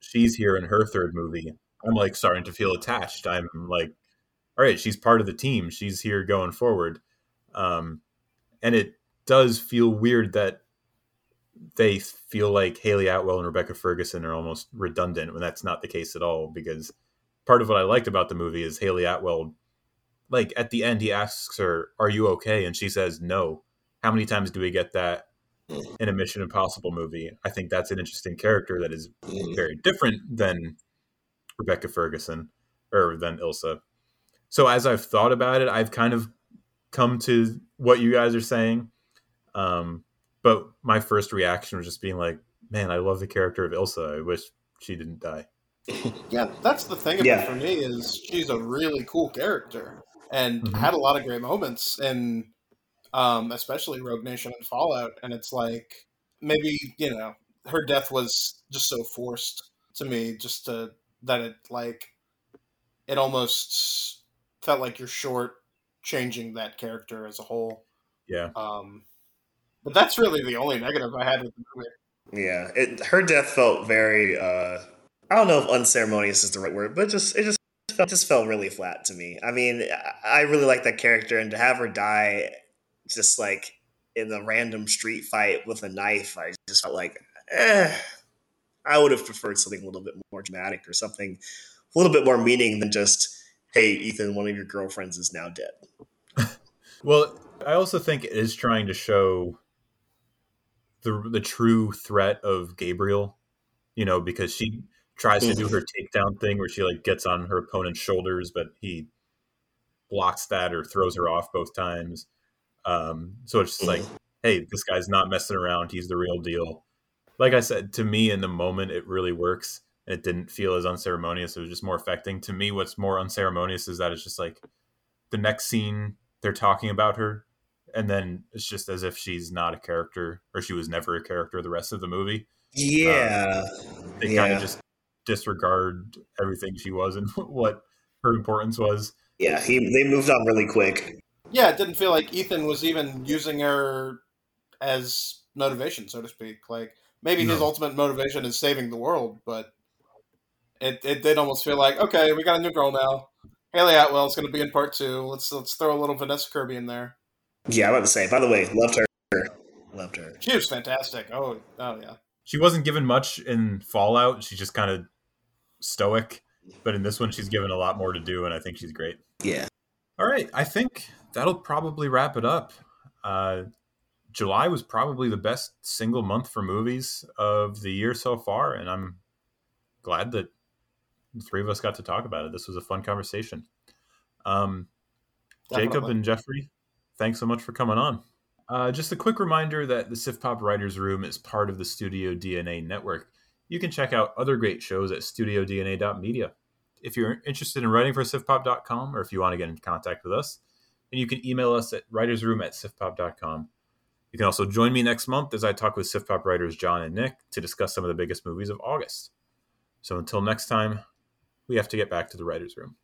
she's here in her third movie, I'm like starting to feel attached. I'm like, all right, she's part of the team. She's here going forward. Um, and it does feel weird that they feel like Hayley Atwell and Rebecca Ferguson are almost redundant when that's not the case at all. Because part of what I liked about the movie is Hayley Atwell, like at the end, he asks her, Are you okay? And she says, No. How many times do we get that in a Mission Impossible movie? I think that's an interesting character that is very different than Rebecca Ferguson or than Ilsa. So as I've thought about it, I've kind of come to what you guys are saying. Um, but my first reaction was just being like, man, I love the character of Ilsa. I wish she didn't die. Yeah, that's the thing of Yeah. for me is she's a really cool character and Mhm. had a lot of great moments and um, especially Rogue Nation and Fallout. And it's like maybe you know her death was just so forced to me, just to that it like it almost felt like you're short changing that character as a whole. Yeah. Um, but that's really the only negative I had with the movie. Yeah, it her death felt very. uh I don't know if unceremonious is the right word, but just it just felt, just felt really flat to me. I mean, I- I really like that character, and to have her die just like in a random street fight with a knife, I just felt like, eh, I would have preferred something a little bit more dramatic or something a little bit more meaning than just, hey, Ethan, one of your girlfriends is now dead. Well, I also think it is trying to show the the true threat of Gabriel, you know, because she tries to do her takedown thing where she like gets on her opponent's shoulders, but he blocks that or throws her off both times. Um, so it's just like, hey, this guy's not messing around. He's the real deal. Like I said, to me in the moment, it really works. It didn't feel as unceremonious. It was just more affecting. To me, what's more unceremonious is that it's just like the next scene they're talking about her and then it's just as if she's not a character or she was never a character the rest of the movie um, Yeah, they kind of just disregard everything she was and what her importance was yeah. He they moved on really quick. Yeah, it didn't feel like Ethan was even using her as motivation, so to speak. Like maybe his ultimate motivation is saving the world, but it, it did almost feel like okay, we got a new girl now. Hayley Atwell's going to be in part two. Let's let's throw a little Vanessa Kirby in there. Yeah, I'm about to say. By the way, loved her. Loved her. She was fantastic. Oh oh yeah. she wasn't given much in fallout she's just kind of stoic but in this one she's given a lot more to do and i think she's great Yeah. all right i think that'll probably wrap it up uh, july was probably the best single month for movies of the year so far and i'm glad that the three of us got to talk about it this was a fun conversation um, jacob and jeffery thanks so much for coming on uh, just a quick reminder that the SiftPop Writers Room is part of the Studio DNA network. You can check out other great shows at studiodna.media. If you're interested in writing for siftpop.com or if you want to get in contact with us, then you can email us at writersroom at siftpop.com. You can also join me next month as I talk with SiftPop writers John and Nick to discuss some of the biggest movies of August. So until next time, we have to get back to the writers' room.